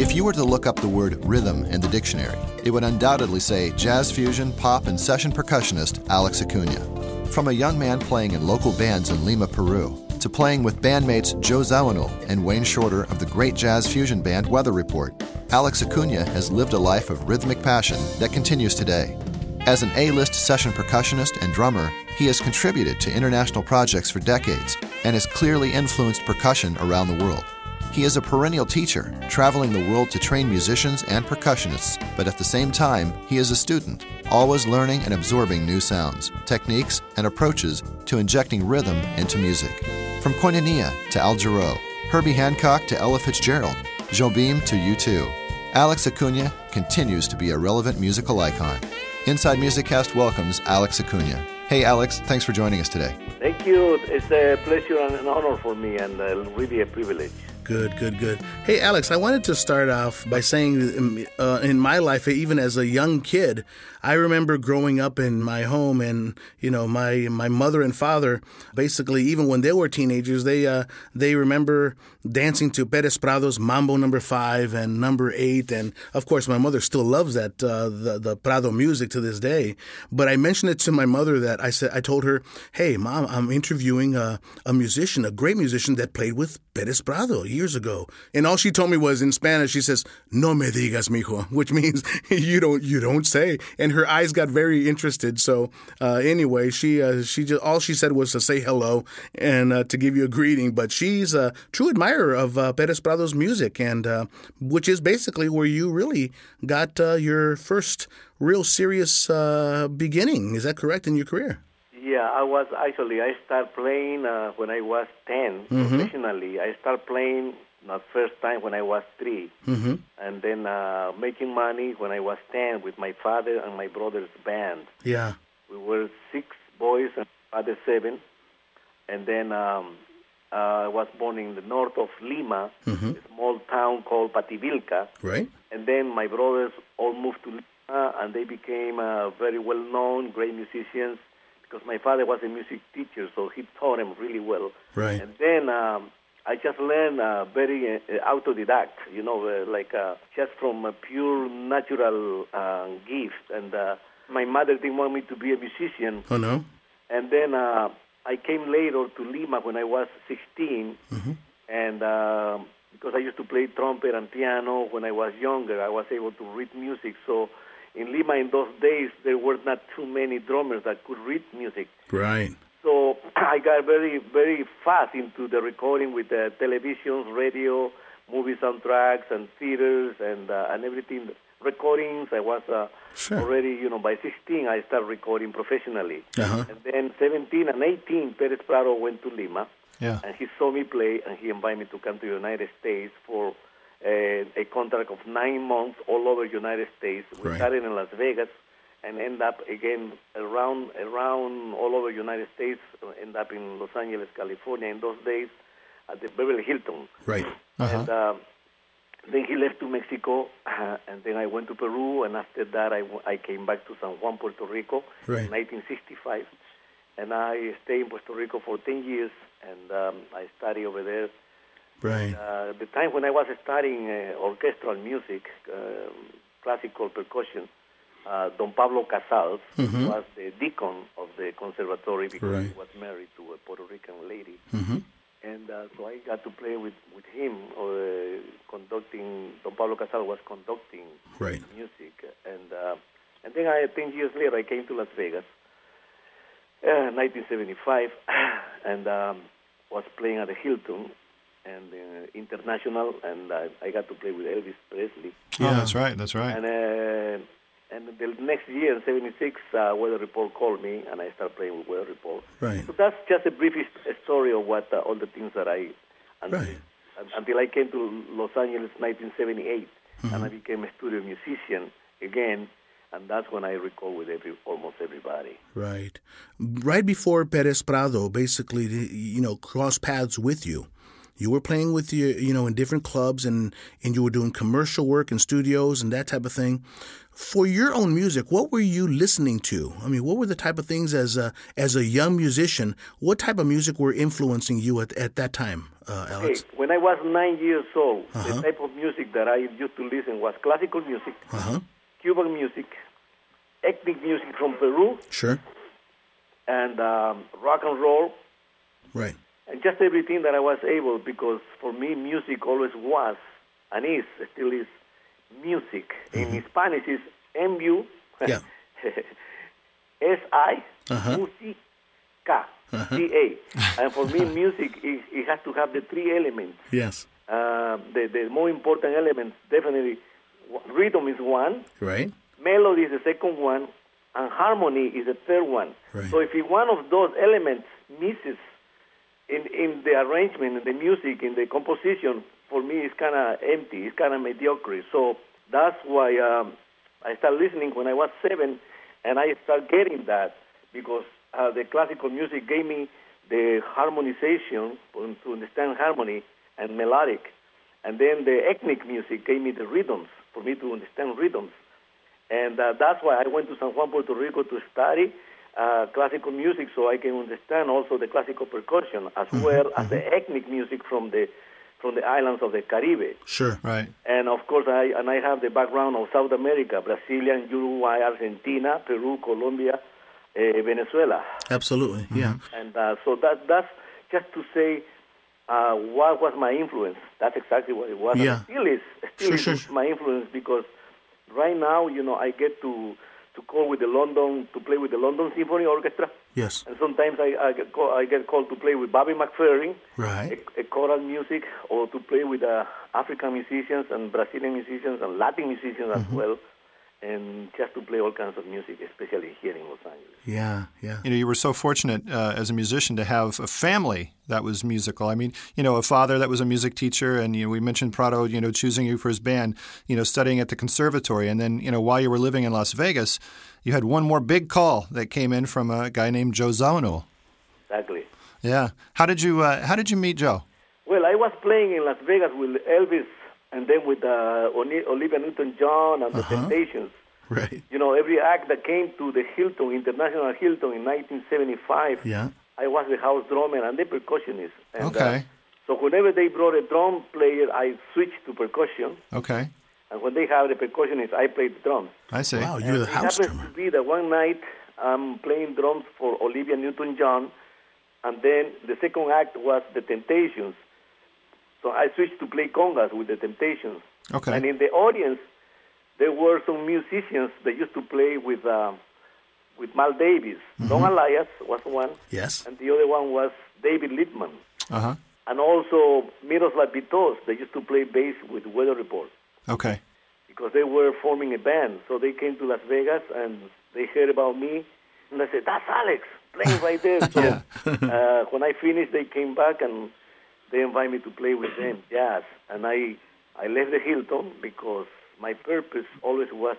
If you were to look up the word rhythm in the dictionary, it would undoubtedly say jazz fusion, pop, and session percussionist Alex Acuna. From a young man playing in local bands in Lima, Peru, to playing with bandmates Joe Zawinul and Wayne Shorter of the great jazz fusion band Weather Report, Alex Acuna has lived a life of rhythmic passion that continues today. As an A list session percussionist and drummer, he has contributed to international projects for decades and has clearly influenced percussion around the world. He is a perennial teacher, traveling the world to train musicians and percussionists, but at the same time, he is a student, always learning and absorbing new sounds, techniques, and approaches to injecting rhythm into music. From Koinonia to Al Jarreau, Herbie Hancock to Ella Fitzgerald, Jobim to U2, Alex Acuna continues to be a relevant musical icon. Inside Music Cast welcomes Alex Acuna. Hey, Alex, thanks for joining us today. Thank you. It's a pleasure and an honor for me, and uh, really a privilege. Good, good, good. Hey, Alex, I wanted to start off by saying uh, in my life, even as a young kid, I remember growing up in my home, and you know, my my mother and father, basically, even when they were teenagers, they uh, they remember dancing to Perez Prado's Mambo Number Five and Number Eight, and of course, my mother still loves that uh, the the Prado music to this day. But I mentioned it to my mother that I said I told her, "Hey, mom, I'm interviewing a, a musician, a great musician that played with Perez Prado years ago," and all she told me was in Spanish. She says, "No me digas, mijo," which means you don't you don't say. And her eyes got very interested. So uh, anyway, she uh, she just all she said was to say hello and uh, to give you a greeting. But she's a true admirer of uh, Perez Prado's music, and uh, which is basically where you really got uh, your first real serious beginning. Is that correct in your career? Yeah, I was actually I started playing when I was 10 mm-hmm. professionally. I started playing not first time when I was 3 mm-hmm. and then uh, making money when I was ten with my father and my brother's band. Yeah, we were six boys and father seven, and then um, uh, I was born in the north of Lima, mm-hmm. a small town called Pativilca. Right. And then my brothers all moved to Lima, and they became uh, very well known, great musicians. Because my father was a music teacher, so he taught them really well. Right. And then um, I just learned uh, very uh, autodidact, you know, uh, like uh, just from a pure natural uh, gift. And uh, my mother didn't want me to be a musician. Oh no! And then uh, I came later to Lima when I was 16, mm-hmm. and uh, because I used to play trumpet and piano when I was younger, I was able to read music. So in Lima in those days, there were not too many drummers that could read music. Right. So I got very, very fast into the recording with the television, radio, movie soundtracks, and theaters, and uh, and everything. Recordings. I was uh, sure. already, you know, by 16 I started recording professionally. Uh-huh. And then 17 and 18, Perez Prado went to Lima. Yeah. And he saw me play, and he invited me to come to the United States for a, a contract of nine months all over the United States. We right. started in Las Vegas and end up again around around all over the United States. End up in Los Angeles, California. In those days, at the Beverly Hilton. Right. Uh-huh. And uh, then he left to Mexico, uh, and then I went to Peru, and after that I, I came back to San Juan, Puerto Rico, right. in 1965, and I stayed in Puerto Rico for 10 years, and um, I studied over there. Right. Uh, the time when I was studying uh, orchestral music, uh, classical percussion, uh, Don Pablo Casals mm-hmm. was the deacon of the conservatory because right. he was married to a Puerto Rican lady. Mm-hmm. And uh, so I got to play with, with him, uh, conducting, Don Pablo Casals was conducting right. music. And uh, and then I, 10 years later, I came to Las Vegas, 1975, and um, was playing at the Hilton and uh, international, and I, I got to play with Elvis Presley. Yeah, oh, that's right, that's right. And uh, and the next year, in '76, uh, Weather Report called me, and I started playing with Weather Report. Right. So that's just a brief story of what uh, all the things that I until, right. until I came to Los Angeles, 1978, mm-hmm. and I became a studio musician again. And that's when I record with every, almost everybody. Right. Right before Perez Prado basically, you know, crossed paths with you You were playing with your, you know, in different clubs, and and you were doing commercial work in studios and that type of thing. For your own music, what were you listening to? I mean, what were the type of things as a as a young musician? What type of music were influencing you at, at that time, uh, Alex? Hey, when I was nine years old, uh-huh. the type of music that I used to listen was classical music, uh-huh. Cuban music, ethnic music from Peru, sure, and um, rock and roll, right, just everything that I was able. Because for me, music always was and is still is music. Mm-hmm. In Spanish, is M U yeah. S I música uh-huh. C A. And for me, music is, it has to have the three elements. Yes. Uh, the the more important elements definitely rhythm is one. Right. Melody is the second one, and harmony is the third one. Right. So if one of those elements misses in in the arrangement, in the music, in the composition, for me it's kind of empty. It's kind of mediocre. So that's why um, I started listening when I was seven, and I started getting that because uh, the classical music gave me the harmonization to understand harmony and melodic, and then the ethnic music gave me the rhythms for me to understand rhythms, and uh, that's why I went to San Juan, Puerto Rico to study uh, classical music so I can understand also the classical percussion as mm-hmm, well mm-hmm. as the ethnic music from the from the islands of the Caribbean. Sure, right. And of course, I and I have the background of South America: Brazilian, Uruguay, Argentina, Peru, Colombia, uh, Venezuela. Absolutely, yeah. Mm-hmm. And uh, so that that's just to say. Uh, what was my influence? That's exactly what it was. Yeah. And still is, still sure, is sure. my influence because right now, you know, I get to to call with the London to play with the London Symphony Orchestra. Yes. And sometimes I, I get call, I get called to play with Bobby McFerrin, right, a, a choral music, or to play with uh, African musicians and Brazilian musicians and Latin musicians as Mm-hmm. well, and just to play all kinds of music, especially here in Los Angeles. Yeah, yeah. You know, you were so fortunate uh, as a musician to have a family that was musical. I mean, you know, a father that was a music teacher, and you know, we mentioned Prado, you know, choosing you for his band, you know, studying at the conservatory, and then you know, while you were living in Las Vegas, you had one more big call that came in from a guy named Joe Zawinul. Exactly. Yeah. How did you uh, How did you meet Joe? Well, I was playing in Las Vegas with Elvis, and then with uh, Olivia Newton-John and the Uh-huh. Temptations. Right. You know, every act that came to the Hilton, International Hilton, in 1975, Yeah. I was the house drummer and the percussionist. And, Okay. Uh, so whenever they brought a drum player, I switched to percussion. Okay. And when they have the percussionist, I played the drums. I see. Wow, you're the house drummer. it house happens drummer. to be that one night I'm playing drums for Olivia Newton-John, and then the second act was the Temptations. So I switched to play congas with the Temptations. Okay. And in the audience, there were some musicians that used to play with uh, with Miles Davis. Don Alias was one, Yes. and the other one was David Liebman. Uh huh. And also Miroslav Vitous, they used to play bass with Weather Report Okay. because they were forming a band. So they came to Las Vegas and they heard about me, and they said, "That's Alex playing right there." So Yeah. uh, when I finished, they came back and they invited me to play with them jazz. And I I left the Hilton because my purpose always was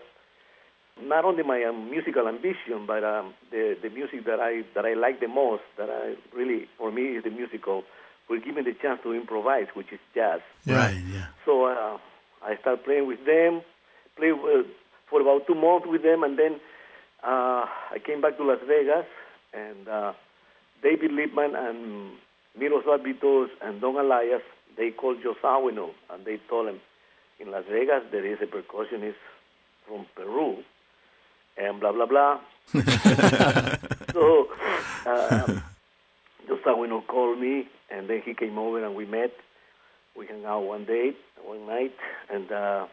not only my um, musical ambition, but um, the the music that I that I like the most, that I really for me is the musical, will give me the chance to improvise, which is jazz. Right. Yeah. So uh, I started playing with them, played uh, for about two months with them, and then uh, I came back to Las Vegas, and uh, David Liebman and Vitous and Don Alias, they called Joe Zawinul, and they told him, in Las Vegas there is a percussionist from Peru, and blah, blah, blah. so uh, Joe Zawinul called me, and then he came over and we met we hung out one day, one night, and uh, and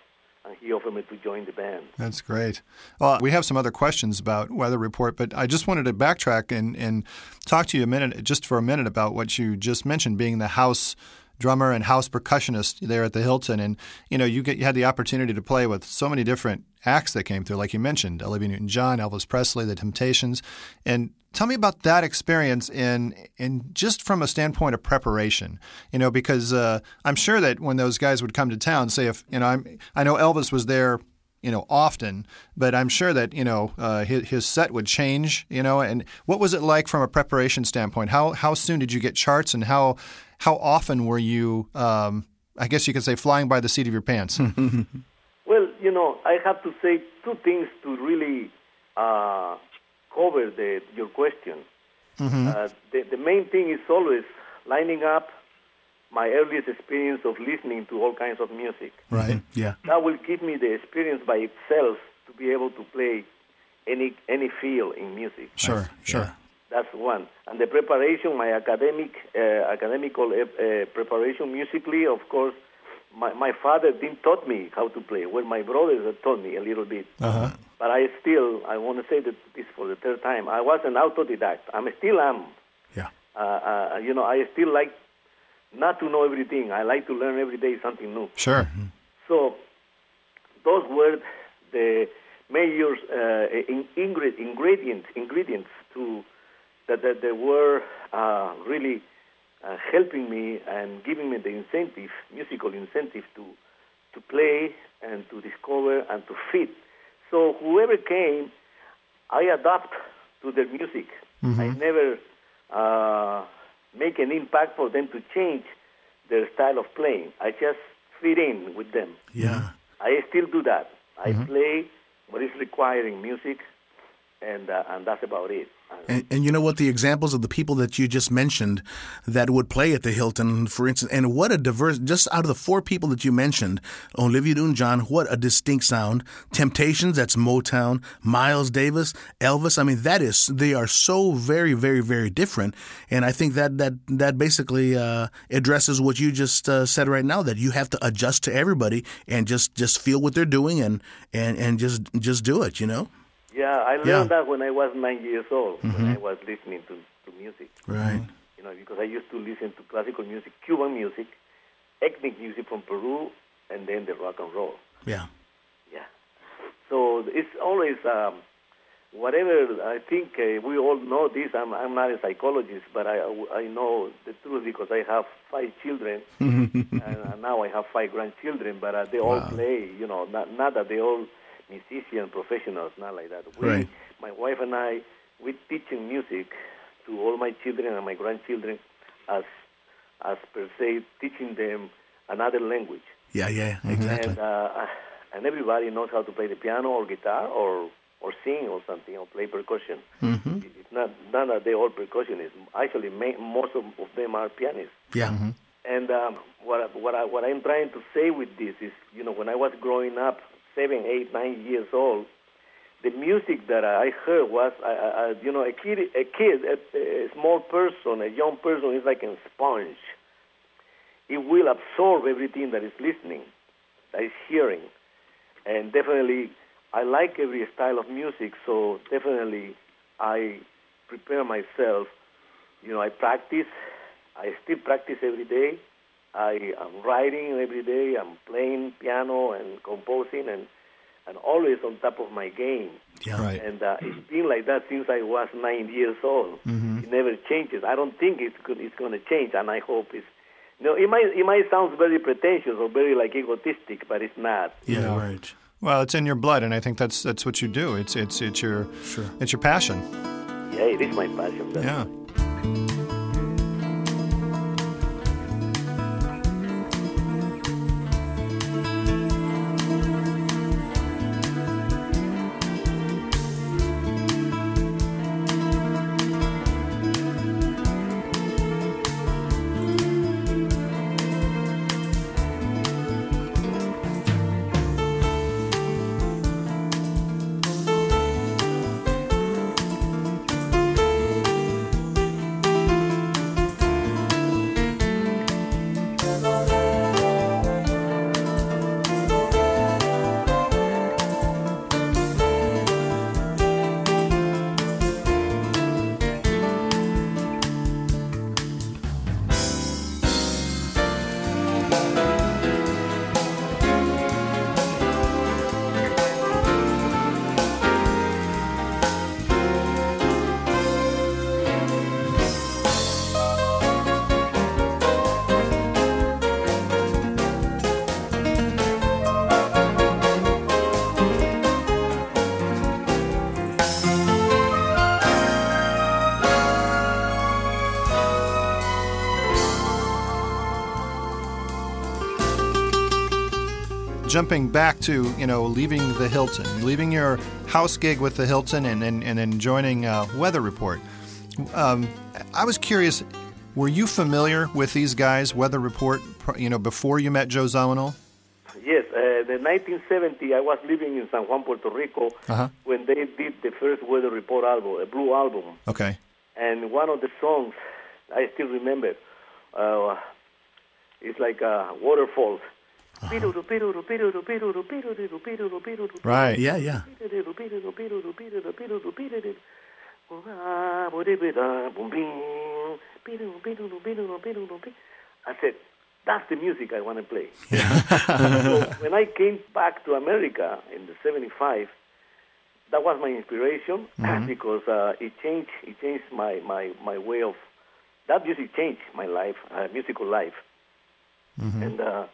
he offered me to join the band. That's great. Well, we have some other questions about Weather Report, but I just wanted to backtrack and, and talk to you a minute, just for a minute, about what you just mentioned, being the house drummer and house percussionist there at the Hilton. And you know, you get you had the opportunity to play with so many different acts that came through, like you mentioned, Olivia Newton-John, Elvis Presley, The Temptations, and tell me about that experience in in just from a standpoint of preparation. You know, because uh, I'm sure that when those guys would come to town, say if you know, I'm, I know Elvis was there you know, often, but I'm sure that you know uh, his, his set would change. You know, and what was it like from a preparation standpoint? How how soon did you get charts, and how how often were you, um, I guess you could say, flying by the seat of your pants? well, you know, I have to say two things to really uh, cover the, your question. Mm-hmm. Uh, the, the main thing is always lining up my earliest experience of listening to all kinds of music. Right. Yeah. That will give me the experience by itself to be able to play any any field in music. Sure. Sure. That's one. And the preparation, my academic uh, academical uh, preparation musically, of course, my, my father didn't taught me how to play. Well, my brothers had taught me a little bit. Uh-huh. But I still, I want to say that this for the third time. I was an autodidact. I still am. Yeah. Uh, uh, you know, I still like not to know everything. I like to learn every day something new. Sure. So those were the major uh, in, ingredients ingredients to that, that they were uh, really uh, helping me and giving me the incentive, musical incentive to to play and to discover and to fit. So whoever came, I adapt to their music. Mm-hmm. I never uh, make an impact for them to change their style of playing. I just fit in with them. Yeah. I still do that. I mm-hmm. play what is requiring music, and uh, and that's about it. And, and, you know what? The examples of the people that you just mentioned that would play at the Hilton, for instance, and what a diverse, just out of the four people that you mentioned, Olivia Newton John, what a distinct sound. Temptations, that's Motown. Miles Davis, Elvis, I mean, that is, they are so very, very, very different. And I think that, that, that basically uh, addresses what you just uh, said right now, that you have to adjust to everybody and just, just feel what they're doing and, and, and just, just do it, you know? Yeah, I learned yeah. that when I was nine years old, mm-hmm. when I was listening to, to music. Right. You know, because I used to listen to classical music, Cuban music, ethnic music from Peru, and then the rock and roll. Yeah. Yeah. So it's always um, whatever. I think uh, we all know this. I'm I'm not a psychologist, but I I know the truth because I have five children, and now I have five grandchildren. But uh, they wow. all play. You know, not not that they all musician professionals, not like that. We, right. My wife and I, we teaching music to all my children and my grandchildren as as per se teaching them another language. Yeah, yeah, exactly. And, uh, and everybody knows how to play the piano or guitar or or sing or something or play percussion. Mm-hmm. It's not none of they all percussionists. Actually, most of, of them are pianists. Yeah. Mm-hmm. And um, what what I, what I'm trying to say with this is, you know, when I was growing up, seven, eight, nine years old, the music that I heard was, you know, a kid, a kid, a, a, small person, a young person is like a sponge. It will absorb everything that is listening, that is hearing, and definitely, I like every style of music. So definitely, I prepare myself. You know, I practice. I still practice every day. I am writing every day. I'm playing piano and composing and and always on top of my game. Yeah, right. And uh, it's been like that since I was nine years old. Mm-hmm. It never changes. I don't think it's good, it's going to change, and I hope it's. You know, it might it might sound very pretentious or very like egotistic, but it's not. Yeah, know? right. Well, it's in your blood, and I think that's that's what you do. It's it's it's your sure. it's your passion. Yeah, it is my passion. Yeah. Jumping back to you know leaving the Hilton, leaving your house gig with the Hilton, and and, and then joining uh, Weather Report. Um, I was curious, were you familiar with these guys, Weather Report, you know, before you met Joe Zawinul? Yes, uh, in 1970, I was living in San Juan, Puerto Rico, Uh-huh. when they did the first Weather Report album, a blue album. Okay. And one of the songs I still remember, uh, it's like uh, waterfalls. Right. Yeah, yeah. Ah, I said, that's the music I want to play. so when I came back to America in the 75, that was my inspiration because uh, it changed it changed my, my, my way of that music changed my life, uh, musical life, and uh,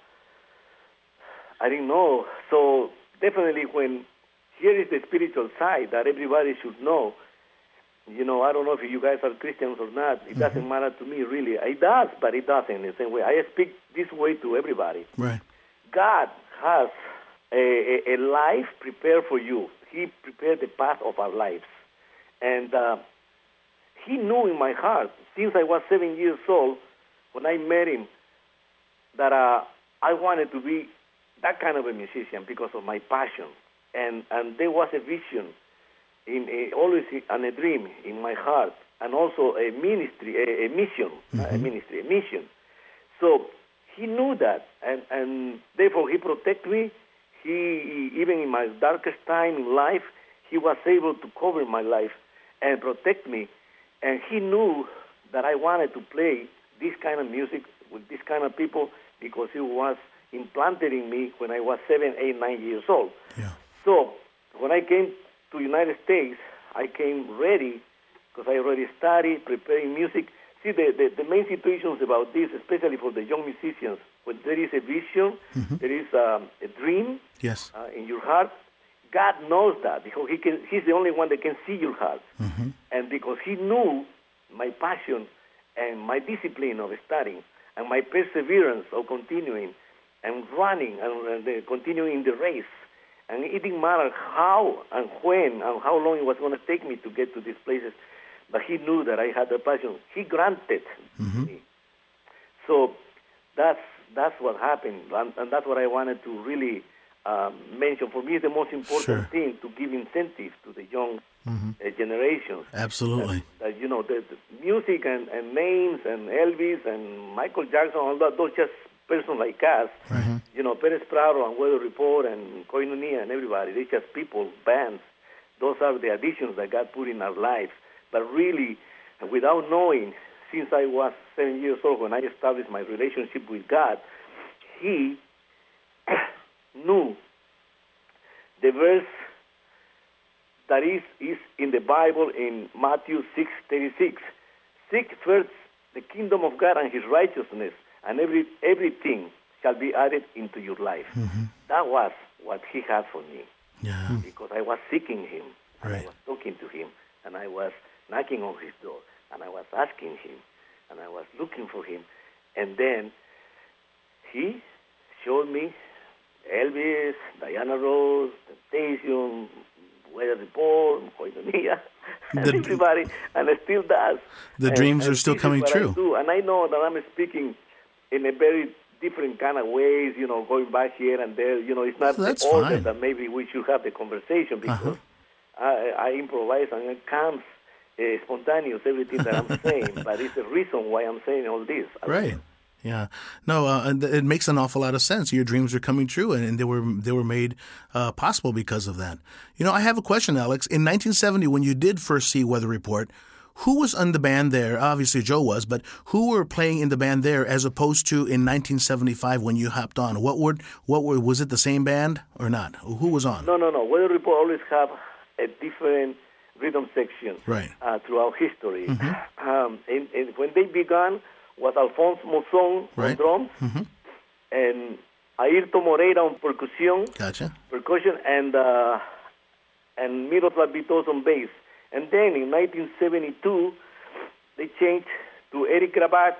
I didn't know. So definitely, when here is the spiritual side that everybody should know. You know, I don't know if you guys are Christians or not. It doesn't matter to me really. It does, but it doesn't in the same way. I speak this way to everybody. Right. God has a, a, a life prepared for you. He prepared the path of our lives. And uh, He knew in my heart, since I was seven years old, when I met Him, that uh, I wanted to be that kind of a musician because of my passion. And, and there was a vision, in a, always and a dream in my heart, and also a ministry, a, a mission, not a mm-hmm. ministry, a mission. So he knew that, and, and therefore he protected me. He, even in my darkest time in life, he was able to cover my life and protect me. And he knew that I wanted to play this kind of music with this kind of people because he was implanted in me when I was seven, eight, nine years old. Yeah. So when I came to United States, I came ready because I already studied preparing music. See, the, the, the main situations about this, especially for the young musicians, when there is a vision, there is um, a dream Yes. uh, in your heart. God knows that because he can, He's the only one that can see your heart, and because He knew my passion and my discipline of studying and my perseverance of continuing and running and, and uh, continuing the race. And it didn't matter how and when and how long it was going to take me to get to these places, but He knew that I had the passion. He granted me. So that's that's what happened, and, and that's what I wanted to really um, mention. For me, it's the most important Sure. thing to give incentive to the young uh, generations. Absolutely. That you know, the, the music and, and names and Elvis and Michael Jackson, all that, those just persons like us. Mm-hmm. You know, Perez Prado and Weather Report and Koinonia and everybody. They're just people, bands. Those are the additions that God put in our lives. But really, without knowing, since I was seven years old when I established my relationship with God, He knew the verse that is, is in the Bible in Matthew 6:36. Seek first the kingdom of God and His righteousness, and every everything shall be added into your life. Mm-hmm. That was what He had for me Yeah. Hmm. because I was seeking Him, and Right. I was talking to Him, and I was knocking on His door, and I was asking Him, and I was looking for Him, and then He showed me Elvis, Diana Ross, Temptation, Weather Report, Koinonia, and The- everybody, and it still does. The And- dreams and are still coming what I true. do. And I know that I'm speaking in a very different kind of ways, you know, going back here and there. You know, it's not That's the order fine. that maybe we should have the conversation because Uh-huh. I, I improvise and it comes uh, spontaneous, everything that I'm saying. but it's the reason why I'm saying all this. Right. Yeah. No, uh, it makes an awful lot of sense. Your dreams are coming true, and, and they were they were made uh, possible because of that. You know, I have a question, Alex. In 1970, when you did first see Weather Report, who was in the band there? Obviously, Joe was, but who were playing in the band there as opposed to in 1975 when you hopped on? What would what were was it the same band or not? Who was on? No, no, no. Weather Report always have a different rhythm section Right. uh, throughout history. Um, and, and when they began was Alphonse Mouzon Right. on drums and Airto Moreira on percussion, Gotcha. percussion, and uh, and Miroslav Vitous on bass. And then in 1972, they changed to Eric Gravatt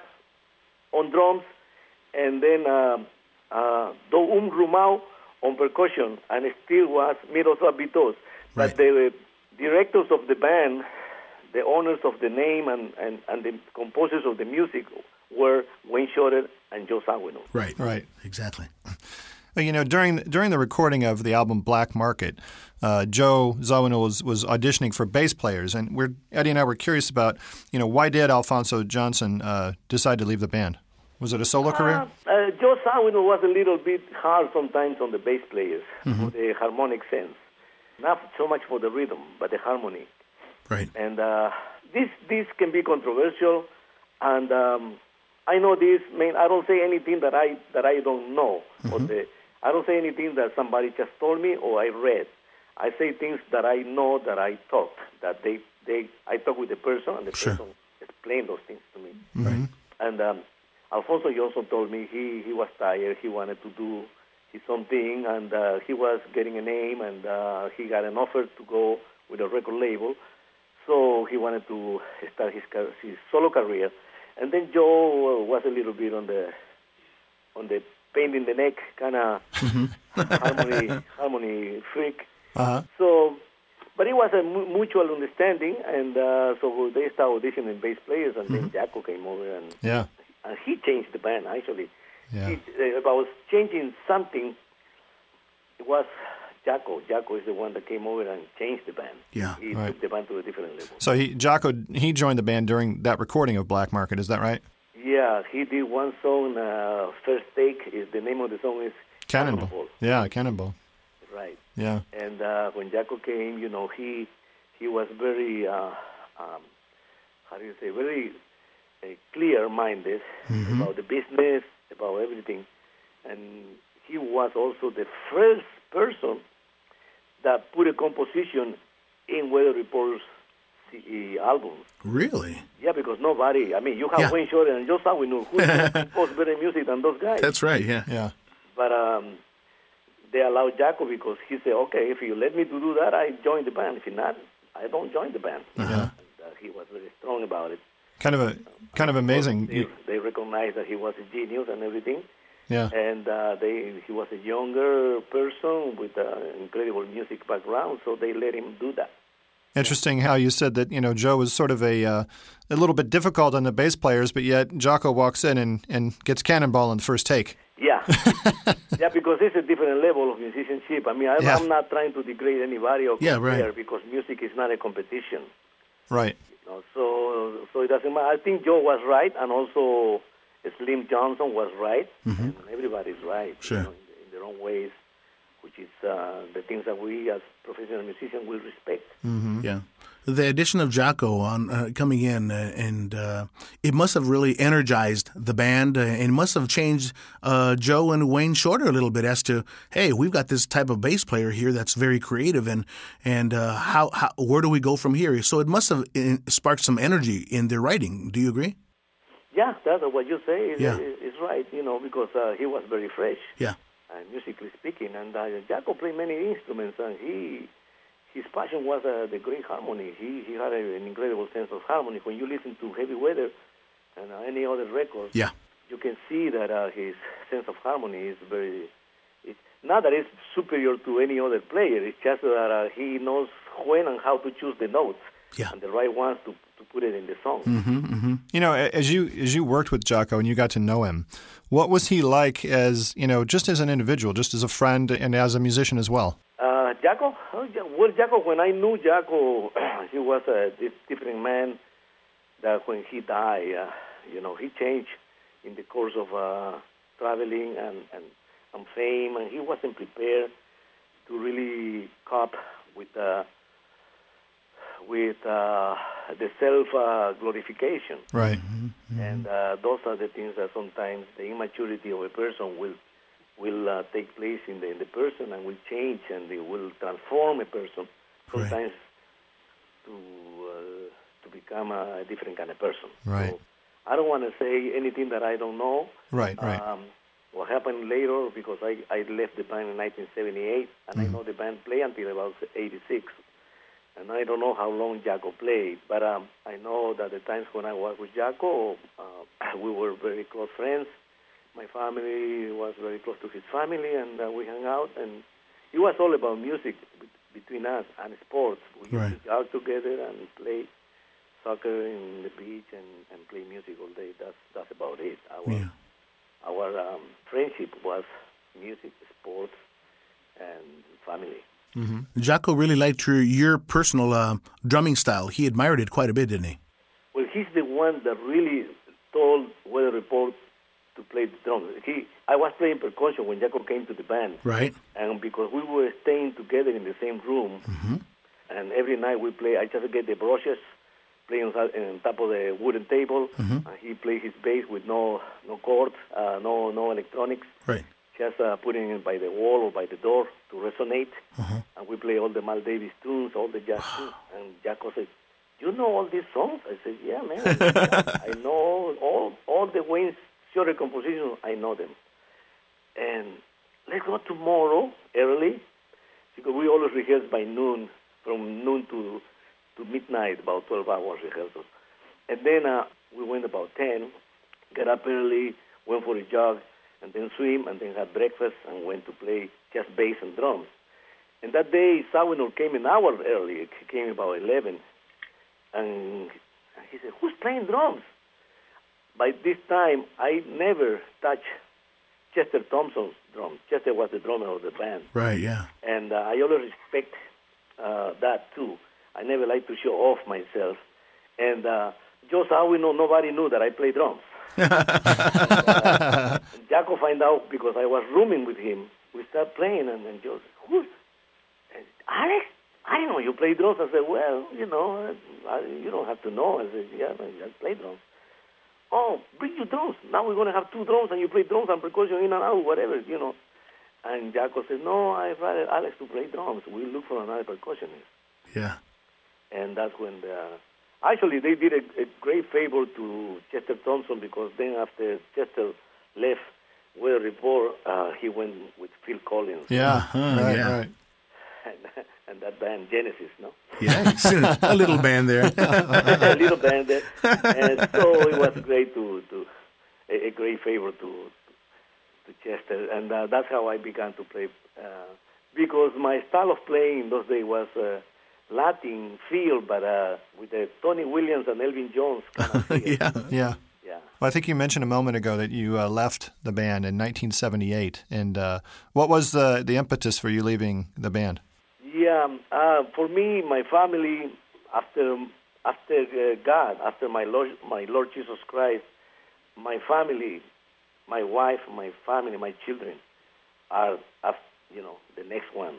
on drums, and then uh, uh, Doum Rumau on percussion, and it still was Miroslav Vitous. But Right. the directors of the band, the owners of the name, and, and, and the composers of the music were Wayne Shorter and Joe Zawinul. Right. Right. Exactly. Well, you know, during during the recording of the album Black Market, uh, Joe Zawinul was, was auditioning for bass players, and we're Eddie and I were curious about, you know, why did Alphonso Johnson uh, decide to leave the band? Was it a solo career? Uh, Joe Zawinul was a little bit hard sometimes on the bass players for the harmonic sense. Not so much for the rhythm, but the harmony. Right. And uh, this this can be controversial, and um, I know this. I mean, I don't say anything that I that I don't know, or the, I don't say anything that somebody just told me or I read. I say things that I know that I talked. That they they I talk with the person, and the Sure. person explained those things to me. Right. And um, Alphonso Johnson told me he, he was tired. He wanted to do his own thing, and uh, he was getting a name, and uh, he got an offer to go with a record label. So he wanted to start his his solo career. And then Joe uh, was a little bit on the on the pain in the neck kind of harmony harmony freak. Uh-huh. So, but it was a mu- mutual understanding, and uh, so they started auditioning bass players, and then Jaco came over, and, Yeah. and he changed the band actually. Yeah. He, uh, if I was changing something, it was Jaco. Jaco is the one that came over and changed the band. Yeah. he Right. took the band to a different level. So he Jaco he joined the band during that recording of Black Market. Is that right? Yeah, he did one song. Uh, First take is the name of the song is Cannonball. Yeah, Cannonball. Right. Yeah. And uh, when Jaco came, you know, he he was very uh, um, how do you say very uh, clear-minded about the business, about everything, and he was also the first person that put a composition in Weather Report's CE album. Really? Yeah, because nobody. I mean, you have Yeah. Wayne Shorter and Joe Zawinul, who compose better music than those guys. That's right. Yeah. Yeah. But um, they allowed Jaco because he said, okay, if you let me to do that, I join the band. If not, I don't join the band. Yeah. And, uh, he was very strong about it. Kind of a kind of amazing. They, they recognized that he was a genius and everything. yeah. And uh, they, he was a younger person with an incredible music background, so they let him do that. Interesting how you said that you know Joe was sort of a uh, a little bit difficult on the bass players, but yet Jaco walks in and, and gets Cannonball in the first take. Yeah, yeah, because it's a different level of musicianship. I mean, I, Yeah. I'm not trying to degrade anybody or Yeah, compare right. because music is not a competition. Right. You know, so so it doesn't matter. I think Joe was right, and also Slim Johnson was right, and everybody's right. Sure. You know, in, in their own ways, which is uh, the things that we as professional musicians will respect. Mm-hmm. Yeah. The addition of Jaco on uh, coming in, uh, and uh, it must have really energized the band, uh, and must have changed uh, Joe and Wayne Shorter a little bit as to, hey, we've got this type of bass player here that's very creative, and and uh, how, how where do we go from here? So it must have sparked some energy in their writing. Do you agree? Yeah, that's what you say is, Yeah. is, is right. You know, because uh, he was very fresh. Yeah. uh, musically speaking. And uh, Jaco played many instruments, and he his passion was uh, the great harmony. He he had a, an incredible sense of harmony. When you listen to Heavy Weather and uh, any other records, Yeah. you can see that uh, his sense of harmony is very. It's not that it's superior to any other player. It's just that uh, he knows when and how to choose the notes Yeah. and the right ones to to put it in the song. You know, as you as you worked with Jaco and you got to know him, what was he like as you know, just as an individual, just as a friend and as a musician as well? Uh, Jaco, oh, well, Jaco, when I knew Jaco, he was a different man. That when he died, uh, you know, he changed in the course of uh, traveling and, and, and fame, and he wasn't prepared to really cope with uh, with uh, the self uh, glorification. Right. And uh, those are the things that sometimes the immaturity of a person will will uh, take place in the in the person and will change and it will transform a person Right. sometimes to uh, to become a different kind of person. Right. So I don't want to say anything that I don't know. Right. Right. Um, what happened later because I, I left the band in 1978 and I know the band played until about 86 and I don't know how long Jaco played, but um, I know that the times when I was with Jaco, uh, we were very close friends, my family was very close to his family, and uh, we hung out. And it was all about music be- between us and sports. We used Right. to go out together and play soccer in the beach and, and play music all day. That's that's about it. Our Yeah. our um, friendship was music, sports, and family. Jaco really liked your, your personal uh, drumming style. He admired it quite a bit, didn't he? Well, he's the one that really told Weather Report to play the drums. He, I was playing percussion when Jaco came to the band, Right. and because we were staying together in the same room, and every night we play, I just get the brushes, play on, on top of the wooden table, and he play his bass with no no chords, uh, no no electronics, Right. just uh, putting it by the wall or by the door to resonate. And we play all the Miles Davis tunes, all the jazz tunes. And Jaco said, "You know all these songs?" I said, "Yeah, man. I know all all the Wayne's Shorter compositions. I know them." And let's go tomorrow early because we always rehearse by noon, from noon to to midnight, about 12 hours rehearsals. And then uh, we went about 10, got up early, went for a jog, and then swim, and then had breakfast, and went to play just bass and drums. And that day, Zawinul came an hour early. He came about 11. And he said, who's playing drums? By this time, I never touched Chester Thompson's drums. Chester was the drummer of the band Right, yeah. and uh, I always respect uh, that too. I never like to show off myself, and uh, just how we know nobody knew that I play drums. uh, Jaco find out because I was rooming with him. We start playing, and then Joe said, "Who's and Alex? I didn't know you play drums." I said, "Well, you know, I, you don't have to know." I said, "Yeah, I play drums." Oh, bring your drums. Now we're going to have two drums, and you play drums and percussion in and out, whatever, you know. And Jaco said, no, I'd rather Alex to play drums. We'll look for another percussionist. Yeah. And that's when the, actually they did a, a great favor to Chester Thompson because then after Chester left Weather Report, uh, he went with Phil Collins Yeah, right, yeah. right. And, and that band Genesis, no? Yeah. a little band there. a little band there. And so it was great to, to a, a great favor to to Chester, and uh, that's how I began to play. Uh, because my style of playing in those days was uh, Latin feel, but uh, with the Tony Williams and Elvin Jones kind of feel. yeah. Yeah. yeah. Well, I think you mentioned a moment ago that you uh, left the band in 1978. And uh, what was the, the impetus for you leaving the band? Yeah, uh, for me, my family, after after uh, God, after my Lord, my Lord Jesus Christ, my family, my wife, my family, my children are, are you know, the next ones.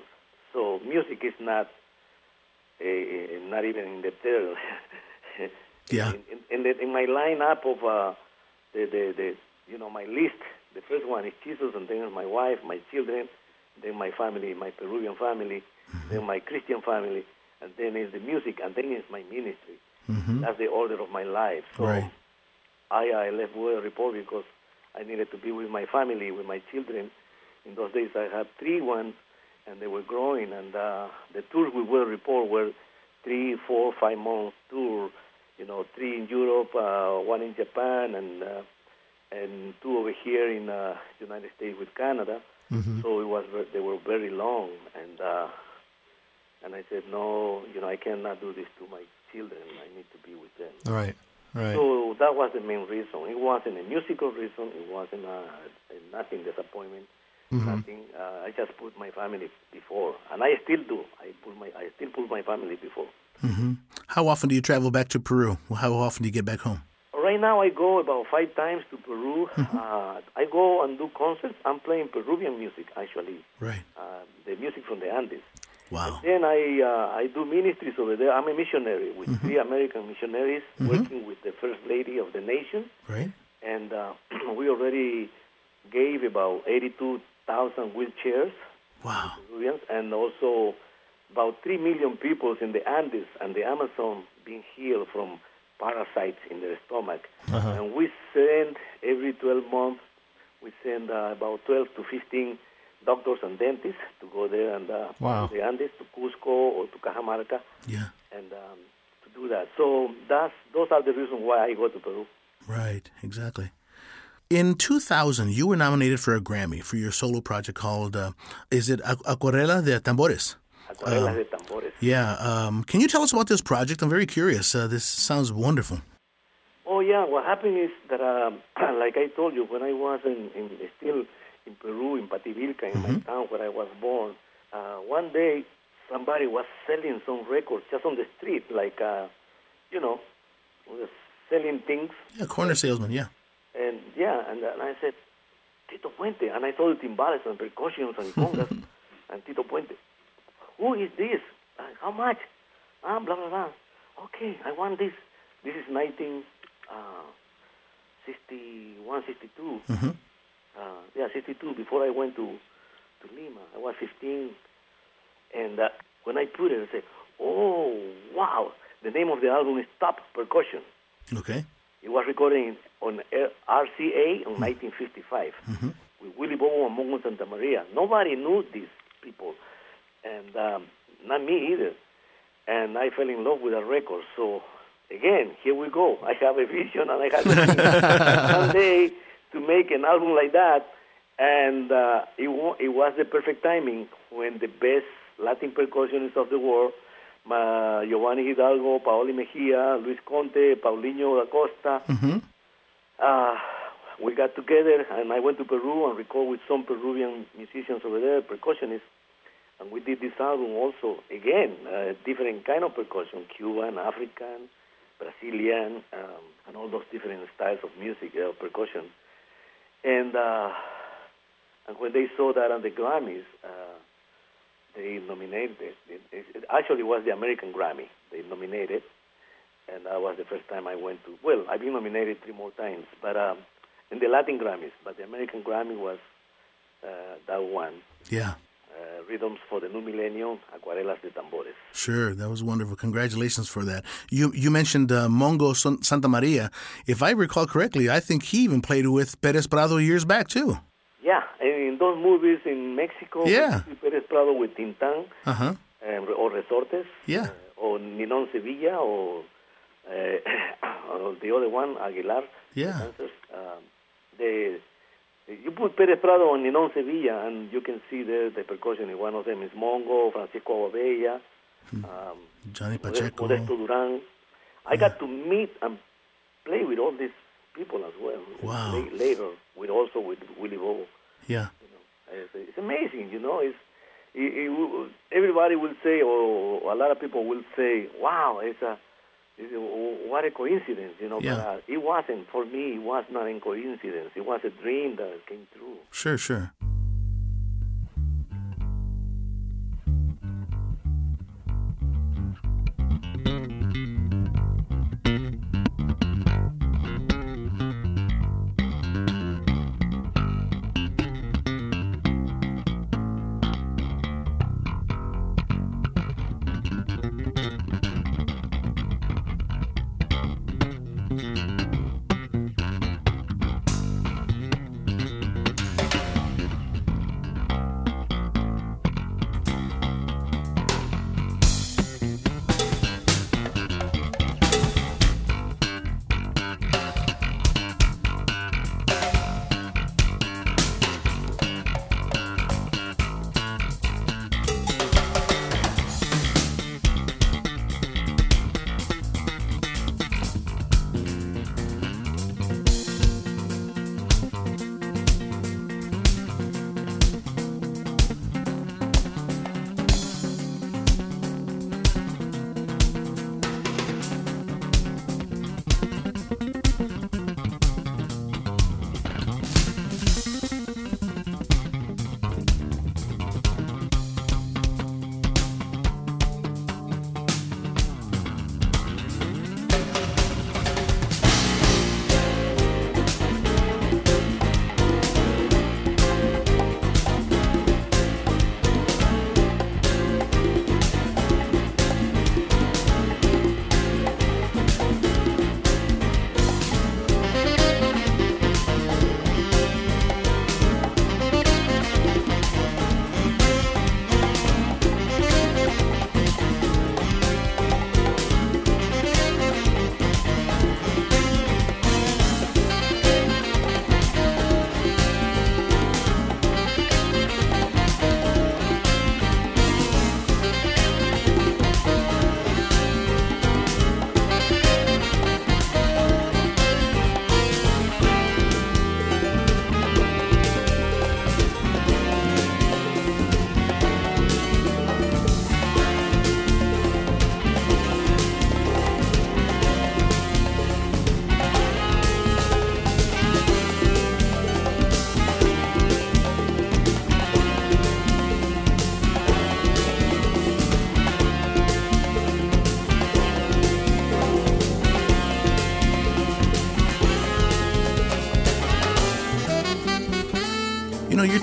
So music is not a, not even in the third. Yeah. In, in, in, the, in my lineup of uh, the, the the you know my list, the first one is Jesus, and then my wife, my children, then my family, my Peruvian family, then my Christian family, and then is the music, and then is my ministry. That's the order of my life. So Right. I, I left Weather Report because I needed to be with my family, with my children. In those days, I had three ones, and they were growing. And uh, the tours with Weather Report were three, four, five months tour. You know, three in Europe, uh, one in Japan, and uh, and two over here in uh, United States with Canada. So it was they were very long, and uh, and I said no, you know, I cannot do this to my children. I need to be with them. Right, right. So that was the main reason. It wasn't a musical reason. It wasn't a, a nothing disappointment. Nothing. Uh, I just put my family before, and I still do. I put my I still put my family before. How often do you travel back to Peru? How often do you get back home? Right now, I go about five times to Peru. Uh, I go and do concerts. I'm playing Peruvian music actually, Right. uh, the music from the Andes. Wow. Then I uh, I do ministries over there. I'm a missionary with three American missionaries working with the first lady of the nation. Right. and uh, we already gave about 82,000 wheelchairs Wow. and also about 3 million people in the Andes and the Amazon being healed from parasites in their stomach. And we send every 12 months, we send uh, about 12 to 15 doctors and dentists to go there and uh, Wow. the Andes, to Cusco or to Cajamarca, Yeah. and um, to do that. So that's those are the reasons why I go to Peru. Right. Exactly. In 2000, you were nominated for a Grammy for your solo project called, uh, is it Acuarela de Tambores? Acuarelas de Tambores. Yeah. Um, can you tell us about this project? I'm very curious. Uh, this sounds wonderful. Oh yeah, what happened is that, um, like I told you, when I was in, in still in Peru, in Pativilca, in my town where I was born, uh, one day somebody was selling some records just on the street, like uh, you know, was selling things. Yeah, corner salesman. Yeah. And yeah, and, and I said, Tito Puente, and I saw the timbales and percussions and congas, and Tito Puente, who is this? Uh, how much? Ah, blah blah blah. Okay, I want this. This is 1961, 62. Mm-hmm. Uh, yeah, 62. Before I went to to Lima, I was 15, and uh, when I put it, I said, "Oh wow!" The name of the album is Top Percussion. Okay. It was recorded on RCA in 1955 Mm-hmm. with Willie Bobo and Mongo Santa Maria. Nobody knew these people, and um, not me either. And I fell in love with the record. So again, here we go. I have a vision, and I have a someday to make an album like that. And uh, it, it was the perfect timing when the best Latin percussionists of the world Ma Giovanni Hidalgo, Paoli Mejia, Luis Conte, Paulinho da Costa. Mm-hmm. Uh, we got together and I went to Peru and recorded with some Peruvian musicians over there, percussionists. And we did this album also, again, uh, different kind of percussion, Cuban, African, Brazilian, um, and all those different styles of music, uh, percussion. And, uh, and when they saw that on the Grammys, uh, they nominated it. It, actually was the American Grammy. They nominated, and that was the first time I went to. Well, I've been nominated three more times, but um, in the Latin Grammys. But the American Grammy was uh, that one. Yeah. Uh, Rhythms for the New Millennium, Acuarelas de Tambores. Sure, that was wonderful. Congratulations for that. You you mentioned uh, Mongo San- Santa Maria. If I recall correctly, I think he even played with Perez Prado years back too. Yeah, in those movies in Mexico, Yeah. Perez Prado with Tin Tan Uh huh. um, or Resortes, Yeah. uh, or Ninon Sevilla, or, uh, or the other one, Aguilar. Yeah. dancers. Um, they, you put Perez Prado on Ninon Sevilla, and you can see there the percussion. One of them is Mongo, Francisco Aguabella, um, Johnny Pacheco. Modesto Duran. I got to meet and play with all these people as well. Wow. Later, with also with Willie Bobo. Yeah. You know, it's, it's amazing. You know, it's it, it, everybody will say, or a lot of people will say, "Wow, it's a what a coincidence." You know, Yeah. but uh, it wasn't for me. It was not a coincidence. It was a dream that came true. Sure, sure.